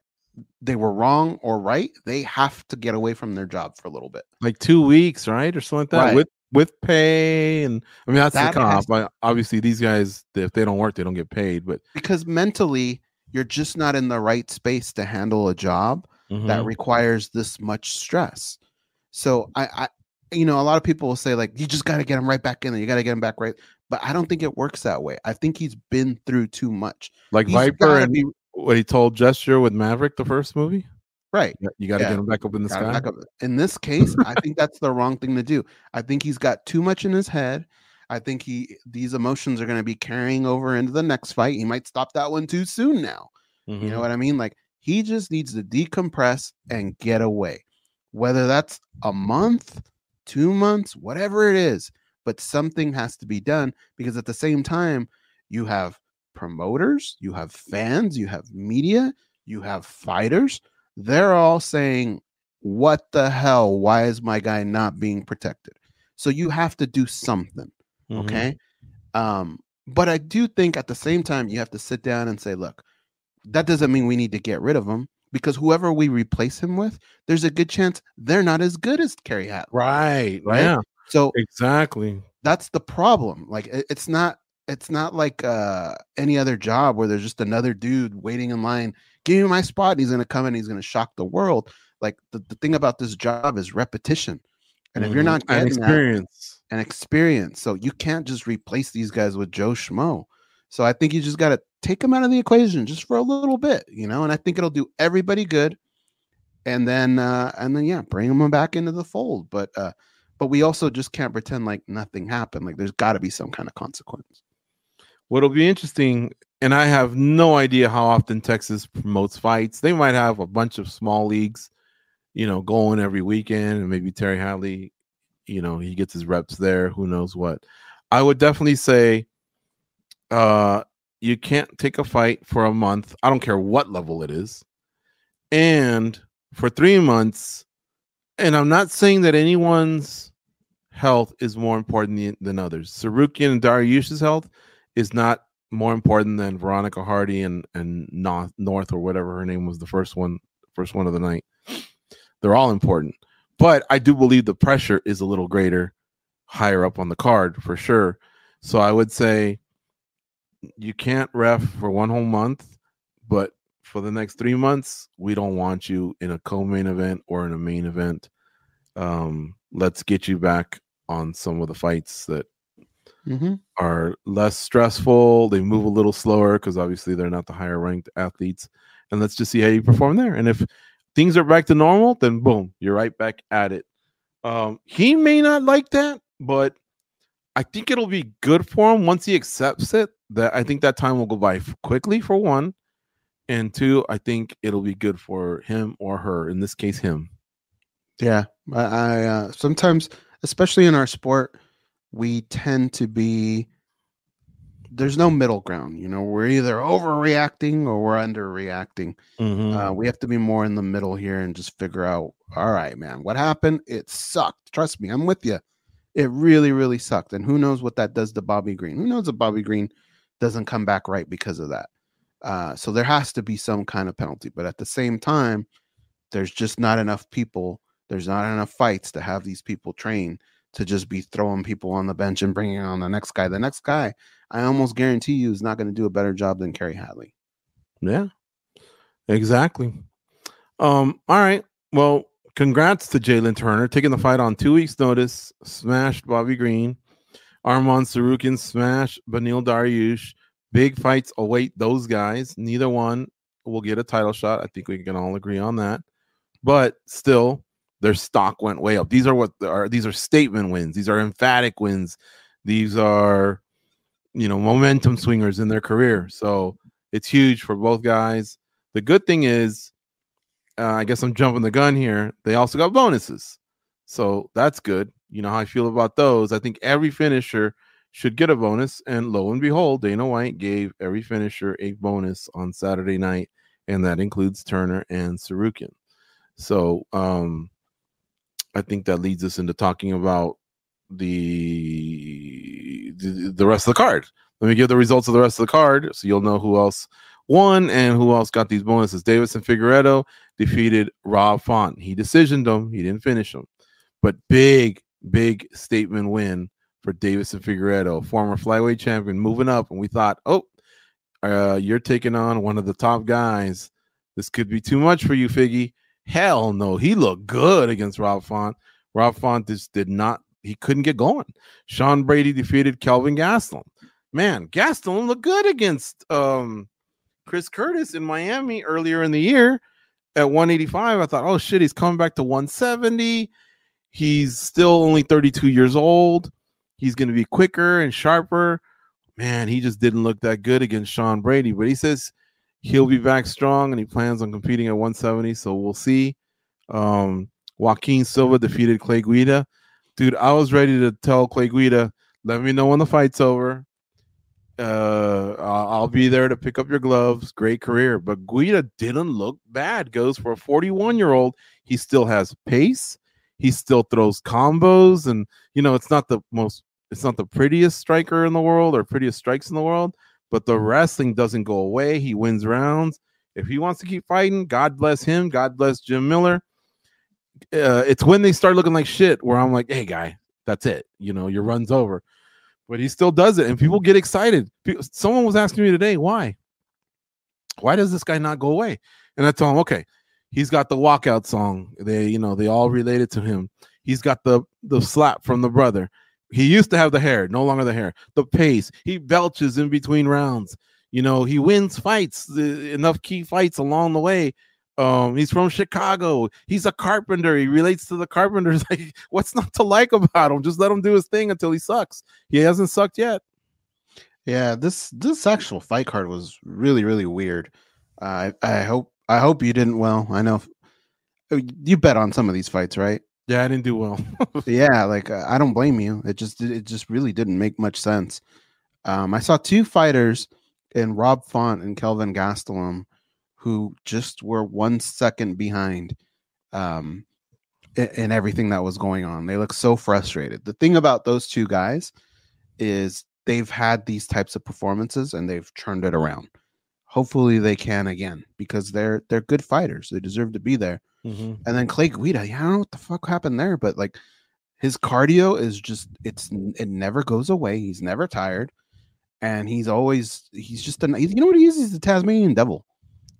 they were wrong or right, they have to get away from their job for a little bit. like two weeks, right, or something like that, Right. with with pay, and I mean that's That the cop. I, obviously, these guys, if they don't work, they don't get paid. But because mentally you're just not in the right space to handle a job Mm-hmm. that requires this much stress. So I, I you know, a lot of people will say like you just got to get him right back in there. You got to get him back right. But I don't think it works that way. I think he's been through too much. like He's Viper and be what he told Jester with Maverick, the first movie. right. You got to Yeah. get him back up in the sky. In this case, I think that's the wrong thing to do. I think he's got too much in his head. I think he these emotions are going to be carrying over into the next fight. He might stop that one too soon now. You Mm-hmm. know what I mean? Like he just needs to decompress and get away. Whether that's a month, 2 months, whatever it is, but something has to be done because at the same time you have promoters, you have fans, you have media, you have fighters. They're all saying, "What the hell? Why is my guy not being protected?" So you have to do something Mhm. okay um but i do think at the same time you have to sit down and say look that doesn't mean we need to get rid of him because whoever we replace him with there's a good chance they're not as good as Kerry Hat. Right. Right? Yeah. So Exactly. that's the problem. Like it- it's not it's not like uh any other job where there's just another dude waiting in line, give me my spot, and he's gonna come and he's gonna shock the world. Like the, the thing about this job is repetition. And if you're Mhm. not and getting that, experience. and experience. So you can't just replace these guys with Joe Schmo. So I think you just got to take them out of the equation just for a little bit, you know. And I think it'll do everybody good. And then, uh, and then, yeah, bring them back into the fold. But, uh, but we also just can't pretend like nothing happened. Like there's got to be some kind of consequence. What'll be interesting, and I have no idea how often Texas promotes fights. They might have a bunch of small leagues, you know, going every weekend, and maybe Kerry Hatley, you know, he gets his reps there. Who knows what? I would definitely say, uh, you can't take a fight for a month. I don't care what level it is, and for three months. And I'm not saying that anyone's health is more important than, others. Tsarukyan and Dariush's health is not more important than Veronica Hardy and and North North or whatever her name was the first one first one of the night. They're all important, but I do believe the pressure is a little greater higher up on the card for sure. So I would say you can't ref for one whole month, but for the next three months, we don't want you in a co-main event or in a main event. Um, let's get you back on some of the fights that Mm-hmm. are less stressful. They move a little slower because obviously they're not the higher ranked athletes. And let's just see how you perform there. And if things are back to normal, then boom, you're right back at it. Um, he may not like that, but I think it'll be good for him once he accepts it. That I think that time will go by quickly for one, and two, I think it'll be good for him or her. In this case, him. Yeah, I, I uh, sometimes, especially in our sport, we tend to be there's no middle ground. You know, we're either overreacting or we're underreacting. Uh, we have to be more in the middle here and just figure out. All right, man, what happened? It sucked. Trust me, I'm with you. It really, really sucked. And who knows what that does to Bobby Green? Who knows if Bobby Green doesn't come back right because of that? Uh, so there has to be some kind of penalty. But at the same time, there's just not enough people. There's not enough fights to have these people train to just be throwing people on the bench and bringing on the next guy. The next guy, I almost guarantee you, is not going to do a better job than Kerry Hatley. Yeah, exactly. Um, all right. Well, congrats to Jalen Turner taking the fight on two weeks' notice, smashed Bobby Green. Arman Tsarukyan smash Beneil Dariush. Big fights await those guys. Neither one will get a title shot. I think we can all agree on that. But still, their stock went way up. These are what are these are statement wins. These are emphatic wins. These are you know momentum swingers in their career. So it's huge for both guys. The good thing is, uh, I guess I'm jumping the gun here. They also got bonuses, so that's good. You know how I feel about those. I think every finisher should get a bonus, and lo and behold, Dana White gave every finisher a bonus on Saturday night, and that includes Turner and Tsarukyan. So um, I think that leads us into talking about the, the the rest of the card. Let me give the results of the rest of the card so you'll know who else won and who else got these bonuses. Deiveson Figueiredo defeated Rob Font. He decisioned him, he didn't finish him. But big, big statement win for Deiveson Figueiredo, former flyweight champion, moving up. And we thought, oh, uh, you're taking on one of the top guys. This could be too much for you, Figgy. Hell no, he looked good against Rob Font. Rob Font just did not, he couldn't get going. Sean Brady defeated Kelvin Gastelum. Man, Gastelum looked good against um, Chris Curtis in Miami earlier in the year at 185. I thought, oh shit, he's coming back to 170. He's still only 32 years old. He's going to be quicker and sharper. Man, he just didn't look that good against Sean Brady, but he says he'll be back strong and he plans on competing at 170. So we'll see. Um, Joaquim Silva defeated Clay Guida. Dude, I was ready to tell Clay Guida, let me know when the fight's over. Uh, I'll I'll be there to pick up your gloves. Great career, but Guida didn't look bad. Goes for a 41 year old. He still has pace. He still throws combos, and you know it's not the most, it's not the prettiest striker in the world or prettiest strikes in the world, but the wrestling doesn't go away. He wins rounds. If he wants to keep fighting, God bless him. God bless Jim Miller. Uh, it's when they start looking like shit where I'm like, hey, guy, that's it. You know, your run's over. But he still does it, and people get excited. Someone was asking me today, why? Why does this guy not go away? And I told him, okay, he's got the walkout song. They, you know, they all related to him. He's got the the slap from the brother. He used to have the hair, no longer the hair. The pace. He belches in between rounds. You know, he wins fights, enough key fights along the way. Um, he's from Chicago. He's a carpenter. He relates to the carpenters. Like, what's not to like about him? Just let him do his thing until he sucks. He hasn't sucked yet. Yeah, this this actual fight card was really really weird. Uh, I I hope I hope you didn't. Well, I know uh, you bet on some of these fights, right? Yeah, I didn't do well. yeah, like uh, I don't blame you. It just it just really didn't make much sense. Um, I saw two fighters in Rob Font and Kelvin Gastelum who just were one second behind um, in, in everything that was going on. They look so frustrated. The thing about those two guys is they've had these types of performances and they've turned it around. Hopefully they can again because they're they're good fighters. They deserve to be there. Mhm. And then Clay Guida, yeah, I don't know what the fuck happened there, but like his cardio is just it's it never goes away. He's never tired, and he's always he's just an you know what he is? He's the Tasmanian devil.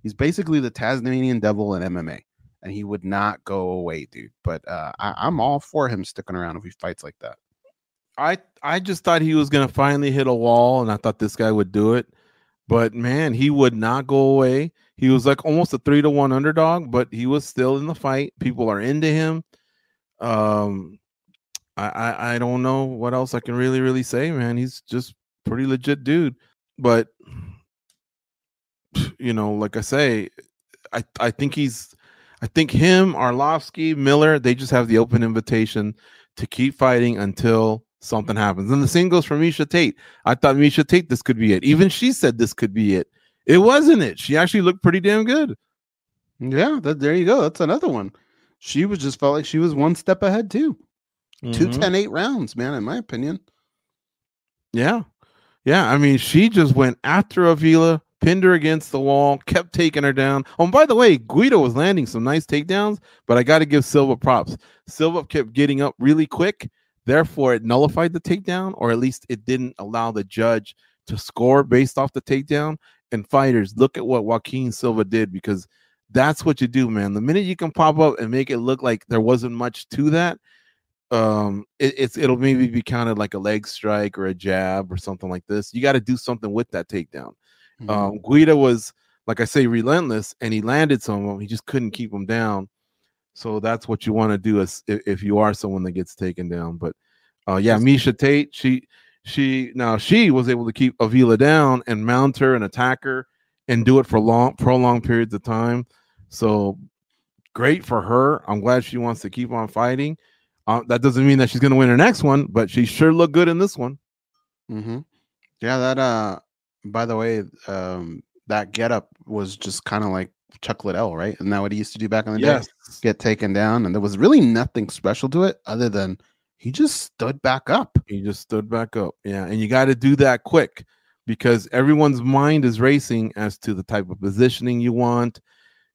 He's basically the Tasmanian devil in MMA, and he would not go away, dude. But uh, I, I'm all for him sticking around if he fights like that. I I just thought he was gonna finally hit a wall, and I thought this guy would do it. But man, he would not go away. He was like almost a three to one underdog, but he was still in the fight. People are into him. Um, I I, I don't know what else I can really really say, man. He's just pretty legit dude. But you know, like I say, I I think he's I think him, Arlovsky, Miller, they just have the open invitation to keep fighting until something happens. And the same goes for Miesha Tate. I thought Miesha Tate, this could be it. Even she said this could be it. It wasn't it. She actually looked pretty damn good. Yeah, that, there you go. That's another one. She was just felt like she was one step ahead too. Two Mhm. ten eight rounds, man. In my opinion. Yeah. Yeah. I mean, she just went after Avila, pinned her against the wall, kept taking her down. Oh, and by the way, Guida was landing some nice takedowns, but I got to give Silva props. Silva kept getting up really quick. Therefore, it nullified the takedown, or at least it didn't allow the judge to score based off the takedown. And fighters, look at what Joaquim Silva did because that's what you do, man. The minute you can pop up and make it look like there wasn't much to that, um it, it's it'll maybe be counted like a leg strike or a jab or something like this you got to do something with that takedown Mhm. um guida was like i say relentless and he landed some of them he just couldn't keep them down so that's what you want to do is if, if you are someone that gets taken down but uh yeah miesha tate she she now she was able to keep avila down and mount her and attack her and do it for long prolonged periods of time so great for her i'm glad she wants to keep on fighting uh, that doesn't mean that she's going to win her next one, but she sure looked good in this one. Mm-hmm. Yeah, that uh by the way, um that getup was just kind of like Chuck Liddell, right? Isn't that what he used to do back in the Yes. day? Get taken down, and there was really nothing special to it other than he just stood back up. He just stood back up. Yeah. And you got to do that quick because everyone's mind is racing as to the type of positioning you want.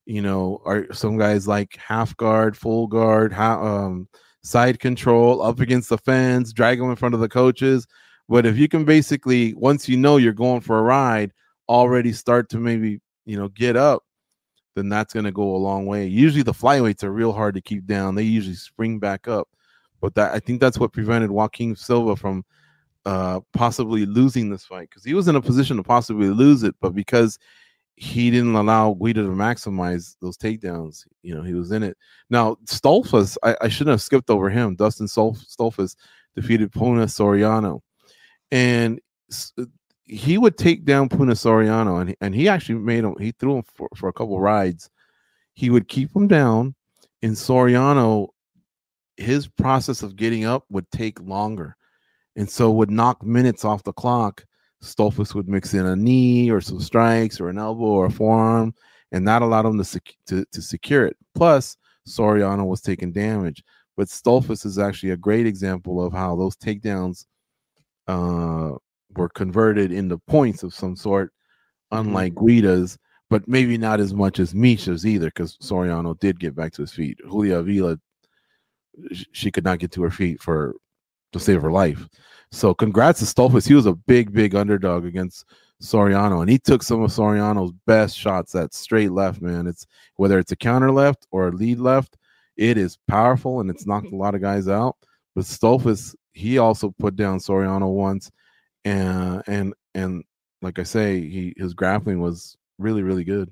You know, are some guys like half guard, full guard, how, um, side control, up against the fence, drag them in front of the coaches. But if you can basically, once you know you're going for a ride, already start to maybe you know get up, then that's going to go a long way. Usually the flyweights are real hard to keep down. They usually spring back up, but that I think that's what prevented Joaquim Silva from uh possibly losing this fight because he was in a position to possibly lose it, but because he didn't allow Guida to maximize those takedowns. You know, he was in it. Now, Stoltzfus, I, I shouldn't have skipped over him. Dustin Stolf, Stoltzfus defeated Puna Soriano. And he would take down Puna Soriano, and, and he actually made him, he threw him for, for a couple rides. He would keep him down, and Soriano, his process of getting up would take longer. And so would knock minutes off the clock Stoltzfus would mix in a knee or some strikes or an elbow or a forearm, and that allowed him to, sec- to, to secure it. Plus, Soriano was taking damage. But Stoltzfus is actually a great example of how those takedowns uh, were converted into points of some sort, unlike mm-hmm. Guida's, but maybe not as much as Miesha's either, because Soriano did get back to his feet. Julia Avila, she could not get to her feet for to save her life. So congrats to Stoltzfus. He was a big, big underdog against Soriano, and he took some of Soriano's best shots at straight left, man. It's whether it's a counter left or a lead left, it is powerful and it's knocked a lot of guys out. But Stoltzfus, he also put down Soriano once, and and and like I say, he his grappling was really, really good.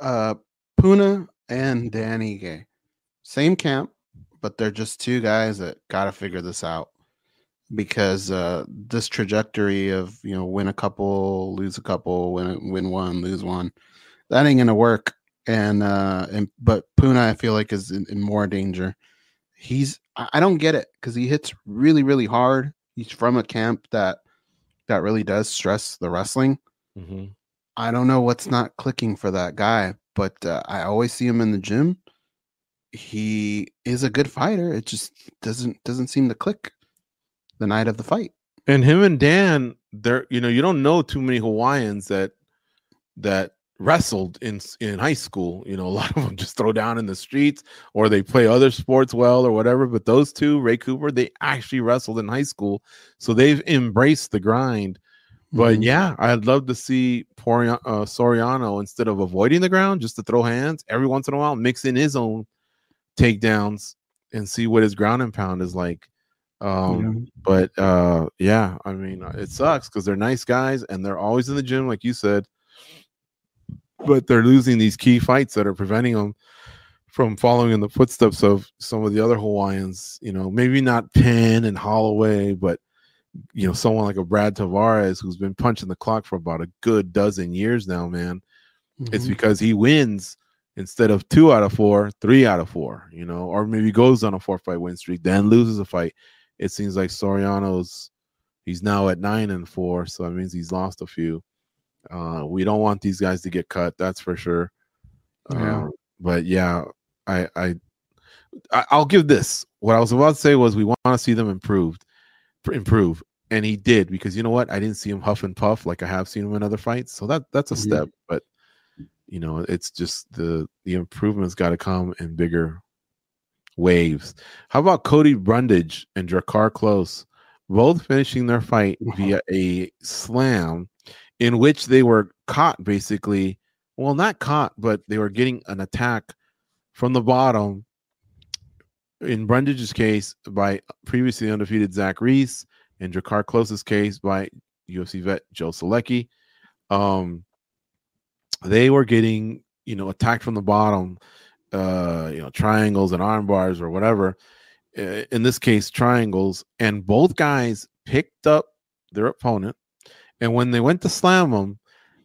Uh Puna and Dan Ige. Same camp, but they're just two guys that gotta figure this out because uh, this trajectory of you know win a couple, lose a couple, win win one, lose one, that ain't gonna work. And uh, and but Puna, I feel like is in, in more danger. He's I don't get it because he hits really really hard. He's from a camp that that really does stress the wrestling. Mm-hmm. I don't know what's not clicking for that guy, but uh, I always see him in the gym. He is a good fighter. It just doesn't doesn't seem to click the night of the fight. And him and Dan, there, you know, you don't know too many Hawaiians that that wrestled in in high school. You know, a lot of them just throw down in the streets or they play other sports well or whatever. But those two, Ray Cooper, they actually wrestled in high school, so they've embraced the grind. But mm-hmm. yeah, I'd love to see Porian, uh, Soriano instead of avoiding the ground, just to throw hands every once in a while, mix in his own takedowns and see what his ground and pound is like. Um, yeah. but uh, yeah, I mean, uh, it sucks because they're nice guys and they're always in the gym, like you said. But they're losing these key fights that are preventing them from following in the footsteps of some of the other Hawaiians. You know, maybe not Penn and Holloway, but you know, someone like a Brad Tavares who's been punching the clock for about a good dozen years now, man. Mm-hmm. It's because he wins instead of two out of four, three out of four, you know, or maybe goes on a four fight win streak, then loses a fight it seems like Soriano's he's now at nine and four, so that means he's lost a few. Uh, we don't want these guys to get cut, that's for sure. Yeah. Uh, but yeah, I, I I'll give this. What I was about to say was we want to see them improved, improve, and he did because you know what? I didn't see him huff and puff like I have seen him in other fights, so that that's a mm-hmm. step. But you know, it's just the the improvements got to come in bigger waves. How about Cody Brundage and Drakkar Klose, both finishing their fight via a slam in which they were caught basically. Well, not caught, but they were getting an attack from the bottom. In Brundage's case, by previously undefeated Zach Reese, in Drakkar Klose's case, by UFC vet Joe Solecki. Um, they were getting, you know, attacked from the bottom uh, you know, triangles and arm bars or whatever. In this case, triangles, and both guys picked up their opponent. And when they went to slam them,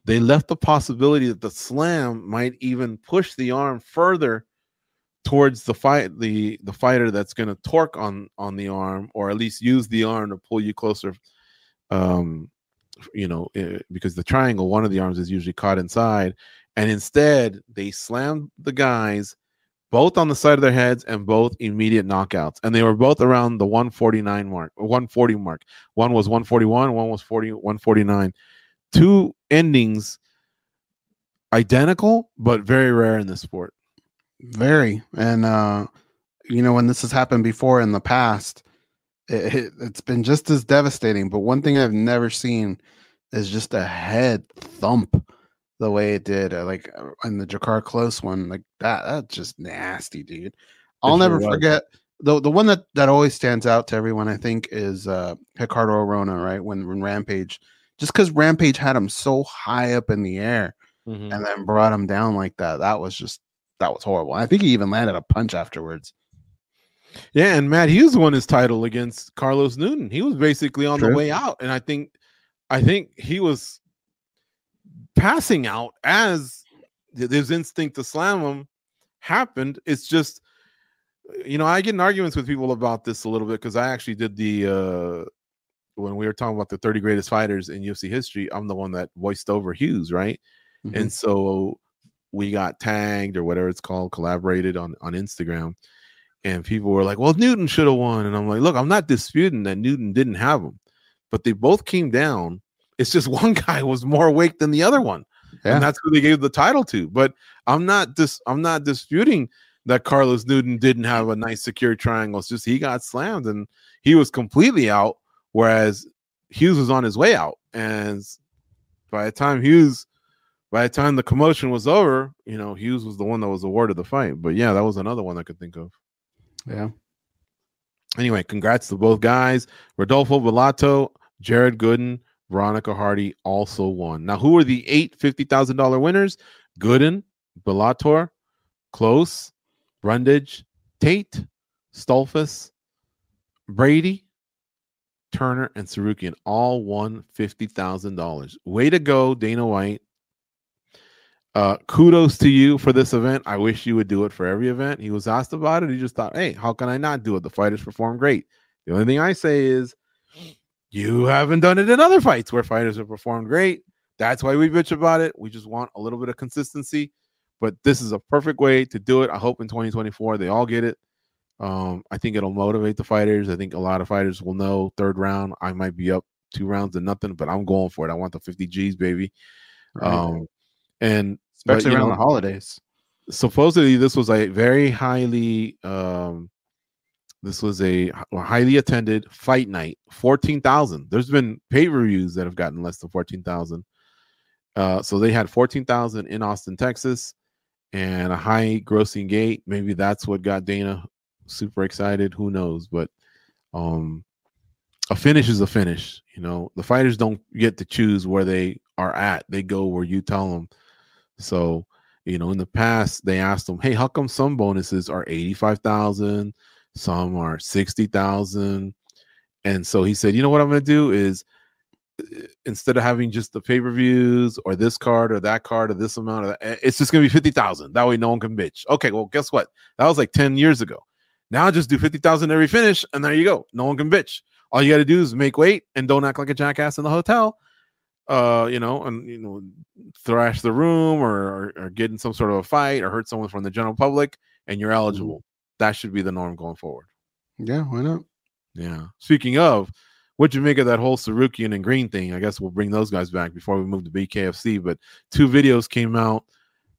they left the possibility that the slam might even push the arm further towards the fight the the fighter that's going to torque on on the arm or at least use the arm to pull you closer um you know eh, because the triangle one of the arms is usually caught inside. And instead they slammed the guys both on the side of their heads and both immediate knockouts. And they were both around the 149 mark, 140 mark. One was 141, one was 40, 149. Two endings identical, but very rare in this sport. Very. And, uh, you know, when this has happened before in the past, it, it, it's been just as devastating. But one thing I've never seen is just a head thump the way it did, uh, like uh, in the Drakkar Klose one, like that. That's just nasty, dude. I'll never was. forget the the one that that always stands out to everyone. I think is uh Ricardo Arona, right? When when Rampage, just because Rampage had him so high up in the air Mhm. and then brought him down like that. That was just that was horrible. I think he even landed a punch afterwards. Yeah, and Matt Hughes won his title against Carlos Newton. He was basically on the way out, and I think, I think he was passing out as his instinct to slam him happened. It's just, you know, I get in arguments with people about this a little bit because I actually did the uh when we were talking about the 30 greatest fighters in UFC history. I'm the one that voiced over Hughes, right? Mhm. and so we got tagged or whatever it's called collaborated on on instagram and people were like well newton should have won and i'm like look i'm not disputing that newton didn't have him but they both came down it's just one guy was more awake than the other one Yeah. and that's who they gave the title to but i'm not dis- i'm not disputing that carlos newton didn't have a nice secure triangle it's just he got slammed and he was completely out whereas hughes was on his way out and by the time hughes by the time the commotion was over, you know, Hughes was the one that was awarded the fight. But yeah, that was another one I could think of. yeah. Anyway, congrats to both guys. Rodolfo Bellato, Jared Gooden, Veronica Hardy also won. Now, who are the eight $50,000 winners? Gooden, Bellato, Klose, Brundage, Tate, Stoltzfus, Brady, Turner, and Tsarukyan all won $50,000. Way to go, Dana White. Uh, kudos to you for this event. I wish you would do it for every event. He was asked about it. He just thought, hey, how can I not do it? The fighters perform great. The only thing I say is you haven't done it in other fights where fighters have performed great. That's why we bitch about it. We just want a little bit of consistency. But this is a perfect way to do it. I hope in 2024 they all get it. Um, I think it'll motivate the fighters. I think a lot of fighters will know third round. I might be up two rounds to nothing, but I'm going for it. I want the 50 G's, baby. Right. Um, and especially you around know, the holidays. supposedly this was a very highly um this was a highly attended fight night 14,000 there's been pay-per-views that have gotten less than 14,000 uh so they had 14,000 in Austin Texas and a high grossing gate. Maybe that's what got Dana super excited. Who knows? But um a finish is a finish you know? The fighters don't get to choose where they are at. They go where you tell them so you know in the past they asked them hey how come some bonuses are 85000 some are 60000 and so he said you know what i'm going to do is instead of having just the pay-per-views or this card or that card or this amount of that, eh, it's just going to be 50000 that way no one can bitch. Okay well guess what? That was like 10 years ago. Now just do 50000 every finish and there you go. No one can bitch. All you got to do is make weight and don't act like a jackass in the hotel uh you know and you know thrash the room or, or or get in some sort of a fight or hurt someone from the general public and you're eligible that should be the norm going forward Yeah, why not? yeah speaking of what you make of that whole Tsarukyan and Green thing? I guess we'll bring those guys back before we move to BKFC. But two videos came out.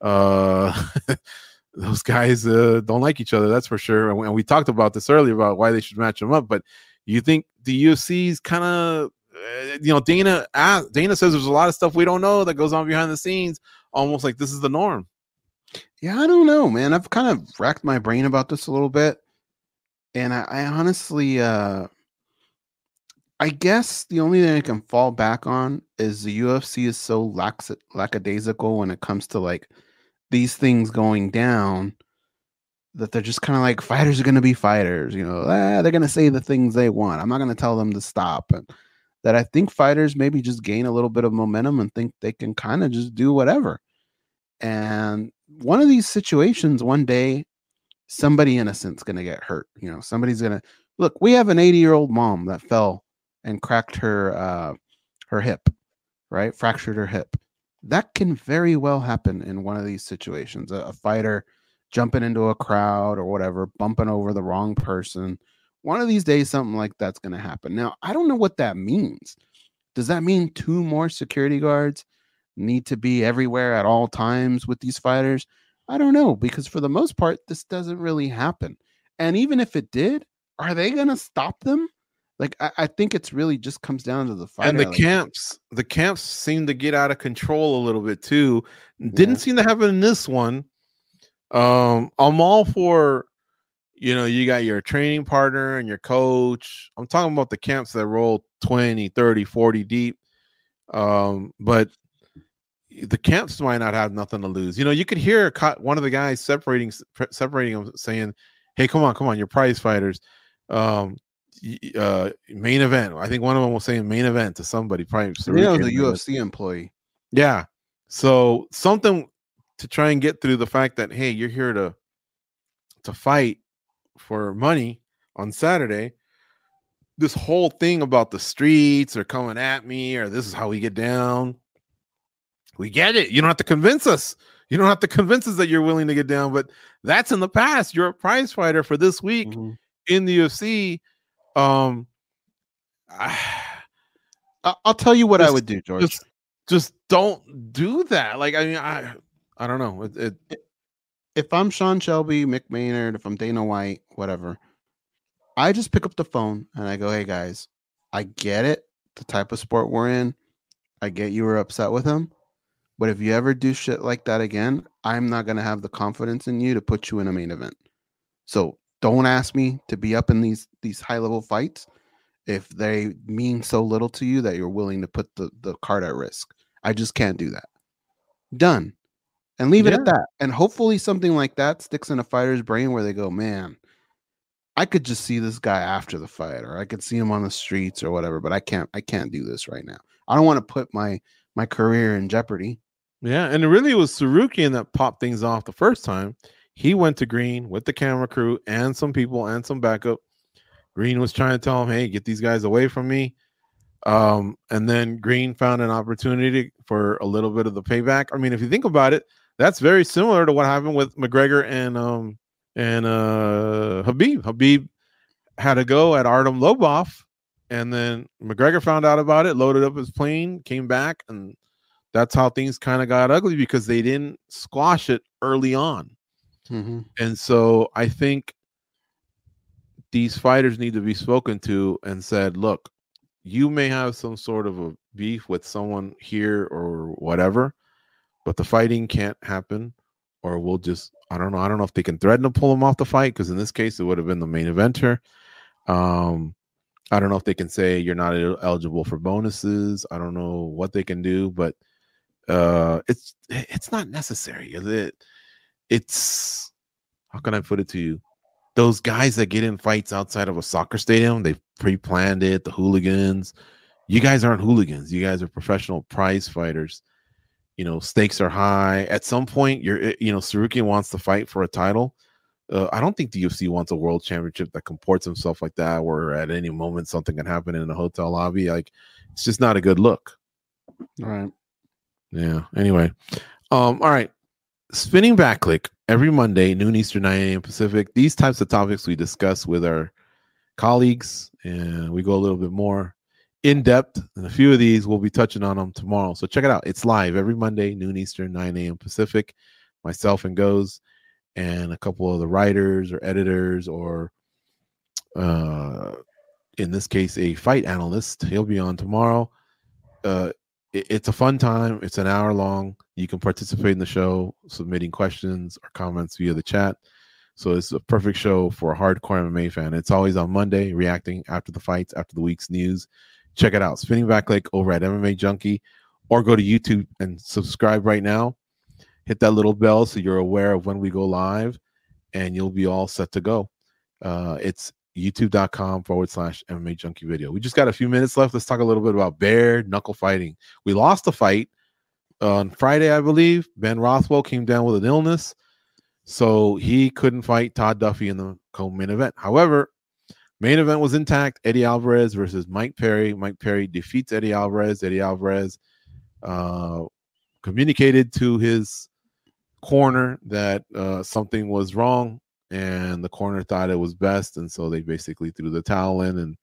Uh, those guys uh, don't like each other, that's for sure. And we, and we talked about this earlier about why they should match them up. But you think the UFC's kind of, uh, you know, Dana asked, Dana says there's a lot of stuff we don't know that goes on behind the scenes, almost like this is the norm. Yeah, I don't know, man. I've kind of racked my brain about this a little bit. And I, I honestly uh I guess the only thing I can fall back on is the UFC is so lax lackadaisical when it comes to like these things going down that they're just kind of like fighters are gonna be fighters, you know, ah, they're gonna say the things they want. I'm not gonna tell them to stop. And that I think fighters maybe just gain a little bit of momentum and think they can kind of just do whatever. And one of these situations, one day, somebody innocent's going to get hurt. You know, somebody's going to look. We have an 80 year old mom that fell and cracked her uh, her hip, right? Fractured her hip. That can very well happen in one of these situations. A, a fighter jumping into a crowd or whatever, bumping over the wrong person. One of these days, something like that's going to happen. Now, I don't know what that means. Does that mean two more security guards need to be everywhere at all times with these fighters? I don't know because for the most part, this doesn't really happen. And even if it did, are they going to stop them? Like I, I think it's really just comes down to the fight. and the like, camps, the camps seem to get out of control a little bit too. Didn't Yeah. seem to happen in this one. Um, I'm all for, you know, you got your training partner and your coach. I'm talking about the camps that roll 20, 30, 40 deep. Um, but the camps might not have nothing to lose. You know, you could hear one of the guys separating separating them saying, "Hey, come on, come on, you're prize fighters." Um, uh, main event. I think one of them was saying main event to somebody. Probably you know, Saric the UFC employee. yeah. So something to try and get through the fact that hey, you're here to to fight for money on Saturday. This whole thing about the streets are coming at me, or this is how we get down. We get it. You don't have to convince us. You don't have to convince us that you're willing to get down, but that's in the past. You're a prize fighter for this week Mhm. in the UFC. Um, I- I- I'll tell you what I would do, George. just just don't do that. Like I mean, I I don't know. It, it if I'm Sean Shelby, Mick Maynard, if I'm Dana White, whatever, I just pick up the phone and I go, "Hey guys, I get it, the type of sport we're in. I get you were upset with him, but if you ever do shit like that again, I'm not gonna have the confidence in you to put you in a main event. So don't ask me to be up in these these high level fights if they mean so little to you that you're willing to put the the card at risk. I just can't do that. Done and leave it at that. And hopefully something like that sticks in a fighter's brain where they go, man, I could just see this guy after the fight, or I could see him on the streets or whatever, but I can't I can't do this right now. I don't want to put my my career in jeopardy. Yeah, and it really was Tsarukyan that popped things off the first time. He went to Green with the camera crew and some people and some backup. Green was trying to tell him, "Hey, get these guys away from me." Um, and then Green found an opportunity for a little bit of the payback. I mean, if you think about it, that's very similar to what happened with McGregor and um and uh Khabib. Khabib had a go at Artem Lobov, and then McGregor found out about it, loaded up his plane, came back, and that's how things kind of got ugly because they didn't squash it early on. And so I think these fighters need to be spoken to and said, look, you may have some sort of a beef with someone here or whatever, but the fighting can't happen, or we'll just I don't know. I don't know if they can threaten to pull him off the fight because in this case it would have been the main eventer. Um, I don't know if they can say you're not eligible for bonuses. I don't know what they can do, but uh, it's it's not necessary. Is it? It's how can I put it to you? Those guys that get in fights outside of a soccer stadium, they've pre-planned it. The hooligans, you guys aren't hooligans. You guys are professional prize fighters. You know, stakes are high. At some point, you're eh, you know, Tsarukyan wants to fight for a title. Uh, I don't think the UFC wants a world championship that comports himself like that, where at any moment something can happen in a hotel lobby. Like, it's just not a good look. Right. Yeah. Anyway, um, all right. Spinning back Clique every Monday, noon Eastern, 9 a.m. Pacific. These types of topics we discuss with our colleagues, and we go a little bit more in depth. And a few of these we'll be touching on them tomorrow. So check it out. It's live every Monday, noon Eastern, 9 a.m. Pacific. Myself and Goes, and a couple of the writers or editors, or uh, in this case, a fight analyst. He'll be on tomorrow. Uh, it- it's a fun time. It's an hour long. You can participate in the show, submitting questions or comments via the chat. So it's a perfect show for a hardcore MMA fan. It's always on Monday, reacting after the fights, after the week's news. Check it out. Spinning back Clique over at MMA Junkie, or go to YouTube and subscribe right now. Hit that little bell so you're aware of when we go live, and you'll be all set to go. Uh, it's youtube.com forward slash MMA Junkie video. We just got a few minutes left. Let's talk a little bit about bare knuckle fighting. We lost the fight on Friday, I believe. Ben Rothwell came down with an illness, so he couldn't fight Todd Duffy in the co-main event. However, main event was intact. Eddie Alvarez versus Mike Perry. Mike Perry defeats Eddie Alvarez. Eddie Alvarez uh, communicated to his corner that uh, something was wrong, and the corner thought it was best, and so they basically threw the towel in, and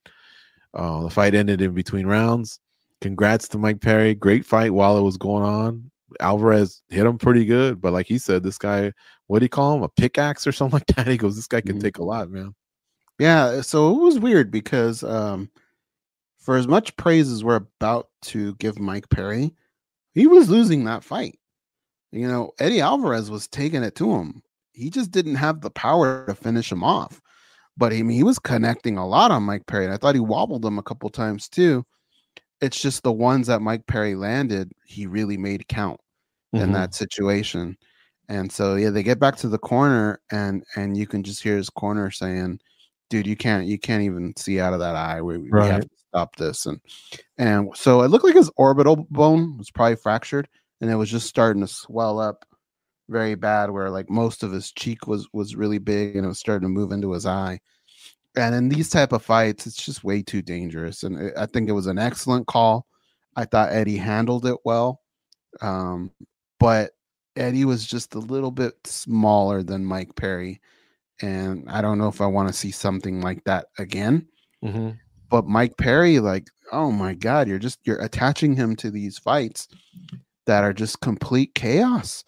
uh, the fight ended in between rounds. Congrats to Mike Perry. Great fight while it was going on. Alvarez hit him pretty good, but like he said, this guy, what do you call him? A pickaxe or something like that? He goes, This guy can Mhm. take a lot, man. Yeah, so it was weird because um for as much praise as we're about to give Mike Perry, he was losing that fight. You know, Eddie Alvarez was taking it to him. He just didn't have the power to finish him off. But I mean, he was connecting a lot on Mike Perry. And I thought he wobbled him a couple times too. It's just the ones that Mike Perry landed, he really made count in Mhm. that situation. And so yeah, they get back to the corner and and you can just hear his corner saying, dude, you can't you can't even see out of that eye. We, we have to stop this. And and so it looked like his orbital bone was probably fractured and it was just starting to swell up very bad where like most of his cheek was was really big and it was starting to move into his eye. And in these type of fights, it's just way too dangerous. And I- I think it was an excellent call. I thought Eddie handled it well. Um, but Eddie was just a little bit smaller than Mike Perry. And I don't know if I want to see something like that again. Mhm. But Mike Perry, like, oh my God, you're just you're attaching him to these fights that are just complete chaos.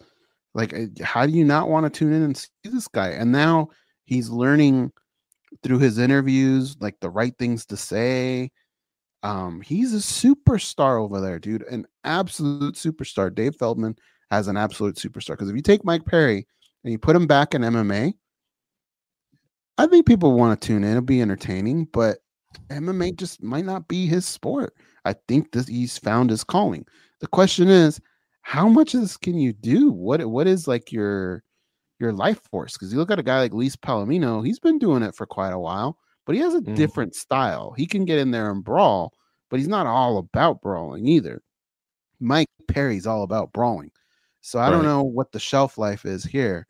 Like, uh, how do you not want to tune in and see this guy? And now he's learning through his interviews, like the right things to say. Um, he's a superstar over there, dude. An absolute superstar. Dave Feldman has an absolute superstar. Because if you take Mike Perry and you put him back in MMA, I think people want to tune in. It'll be entertaining, but MMA just might not be his sport. I think that he's found his calling. The question is, how much of this can you do? What what is like your your life force? Because you look at a guy like Luis Palomino, he's been doing it for quite a while, but he has a Mm. different style. He can get in there and brawl, but he's not all about brawling either. Mike Perry's all about brawling. So I don't know what the shelf life is here,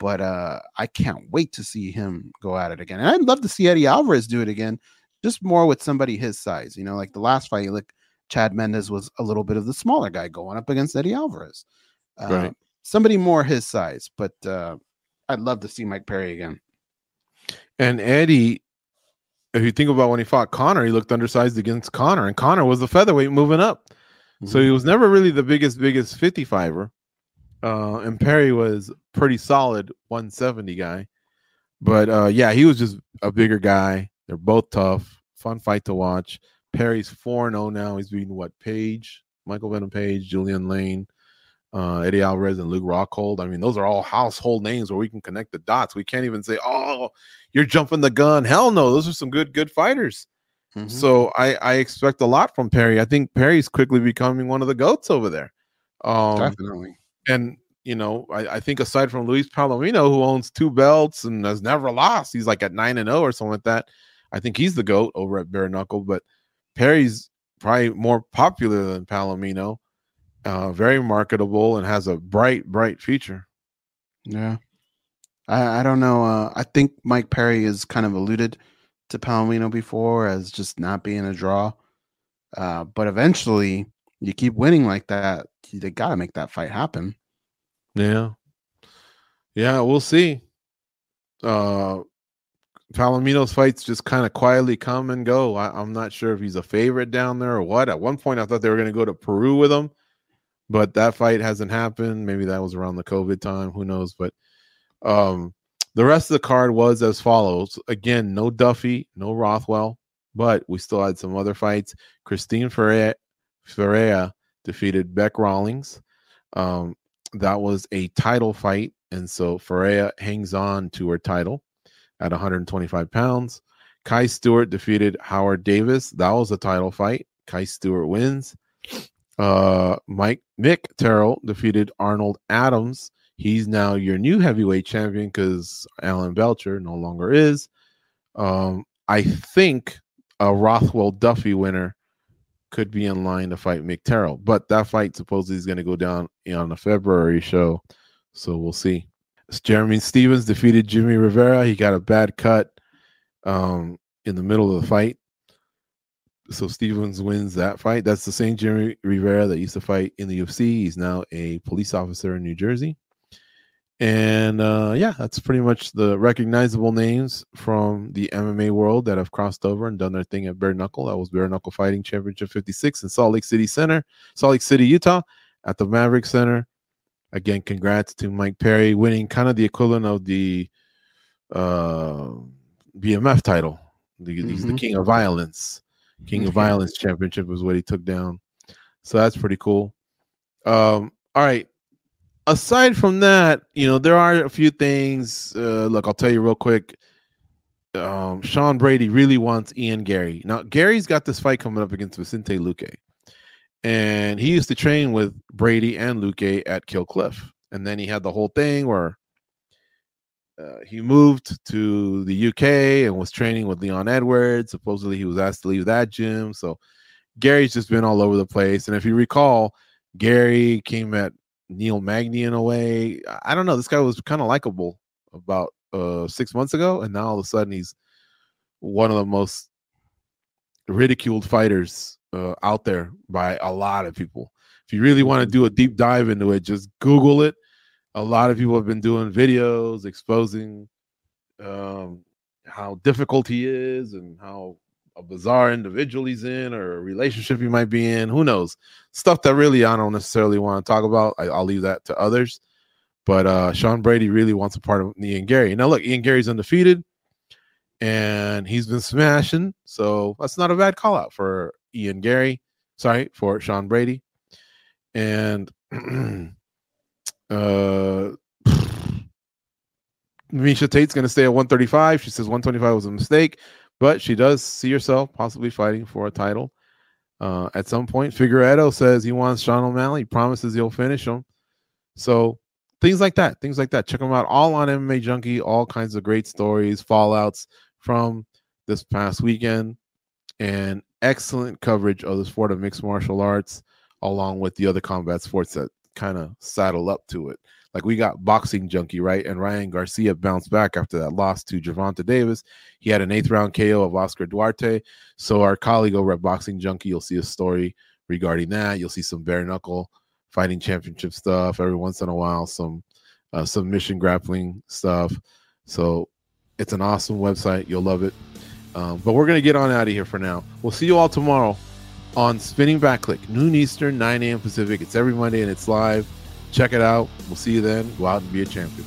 but uh I can't wait to see him go at it again. And I'd love to see Eddie Alvarez do it again, just more with somebody his size. You know, like the last fight, like Chad Mendes was a little bit of the smaller guy going up against Eddie Alvarez. Uh, Right. Somebody more his size, but uh I'd love to see Mike Perry again. And Eddie, if you think about when he fought Conor, he looked undersized against Conor, and Conor was the featherweight moving up. So he was never really the biggest, biggest 55er. Uh, and Perry was pretty solid 170 guy. But uh, yeah, he was just a bigger guy. They're both tough, fun fight to watch. Perry's 4 0 now. He's beating what? Page, Michael Venom Page, Julian Lane, uh, Eddie Alvarez, and Luke Rockhold. I mean, those are all household names where we can connect the dots. We can't even say, oh, you're jumping the gun. Hell no. Those are some good, good fighters. Mhm. So I, I expect a lot from Perry. I think Perry's quickly becoming one of the goats over there. Um, definitely. and you know, I, I think aside from Luis Palomino, who owns two belts and has never lost, he's like at nine and zero or something like that. I think he's the goat over at Bare Knuckle. But Perry's probably more popular than Palomino. Uh, very marketable and has a bright, bright future. Yeah. I, I don't know. Uh, I think Mike Perry has kind of alluded to Palomino before as just not being a draw. Uh, but eventually, you keep winning like that, they got to make that fight happen. Yeah. Yeah, we'll see. Uh Palomino's fights just kind of quietly come and go. I, I'm not sure if he's a favorite down there or what. At one point, I thought they were going to go to Peru with him, but that fight hasn't happened. Maybe that was around the COVID time. Who knows? But um, the rest of the card was as follows. Again, no Duffy, no Rothwell, but we still had some other fights. Christine Ferreira, Ferreira defeated Beck Rawlings. Um, that was a title fight, and so Ferreira hangs on to her title at 125 pounds. Kai Stewart defeated Howard Davis. That was a title fight. Kai Stewart wins. Uh, Mike Mick Terrell defeated Arnold Adams. He's now your new heavyweight champion because Alan Belcher no longer is. Um, I think a Rothwell Duffy winner could be in line to fight Mick Terrell, but that fight supposedly is going to go down on the February show, so we'll see. Jeremy Stephens defeated Jimmy Rivera. He got a bad cut um, in the middle of the fight, so Stephens wins that fight. That's the same Jimmy Rivera that used to fight in the UFC. He's now a police officer in New Jersey. And uh, yeah, that's pretty much the recognizable names from the MMA world that have crossed over and done their thing at Bare Knuckle. That was Bare Knuckle Fighting Championship 56 in Salt Lake City Center, Salt Lake City, Utah, at the Maverick Center. Again, congrats to Mike Perry winning kind of the equivalent of the uh, BMF title. The, He's the Mhm. king of violence. King of Violence Championship was what he took down. So that's pretty cool. Um, all right. Aside from that, you know, there are a few things. Uh, look, I'll tell you real quick. Um, Sean Brady really wants Ian Garry. Now, Garry's got this fight coming up against Vicente Luque. And he used to train with Brady and Luque at Kill Cliff. And then he had the whole thing where uh, he moved to the UK and was training with Leon Edwards. Supposedly, he was asked to leave that gym. So Garry's just been all over the place. And if you recall, Gary came at Neil Magny in a way. I don't know. This guy was kind of likable about uh, six months ago, and now all of a sudden he's one of the most ridiculed fighters uh, out there by a lot of people. If you really want to do a deep dive into it, just Google it a lot of people have been doing videos exposing um, how difficult he is and how a bizarre individual he's in or a relationship he might be in. Who knows? Stuff that really I don't necessarily want to talk about. I, will leave that to others. But uh, Sean Brady really wants a part of Ian Garry. Now, look, Ian Garry's undefeated and he's been smashing. So that's not a bad call out for Ian Garry. Sorry, for Sean Brady. And Uh, Miesha Tate's going to stay at 135. She says 125 was a mistake, but she does see herself possibly fighting for a title uh, at some point. Figueiredo says he wants Sean O'Malley. He promises he'll finish him. So things like that, things like that. Check them out all on MMA Junkie. All kinds of great stories, fallouts from this past weekend, and excellent coverage of the sport of mixed martial arts, along with the other combat sports that kind of saddle up to it. Like we got boxing junkie, right? And Ryan Garcia bounced back after that loss to Gervonta Davis. He had an eighth round KO of Oscar Duarte. So our colleague over at Boxing Junkie, you'll see a story regarding that. You'll see some bare knuckle fighting championship stuff every once in a while, some uh, submission grappling stuff. So it's an awesome website. You'll love it. Um, but we're gonna get on out of here for now. We'll see you all tomorrow on Spinning Back Clique, noon Eastern, 9 a.m. Pacific. It's every Monday and it's live. Check it out. We'll see you then. Go out and be a champion.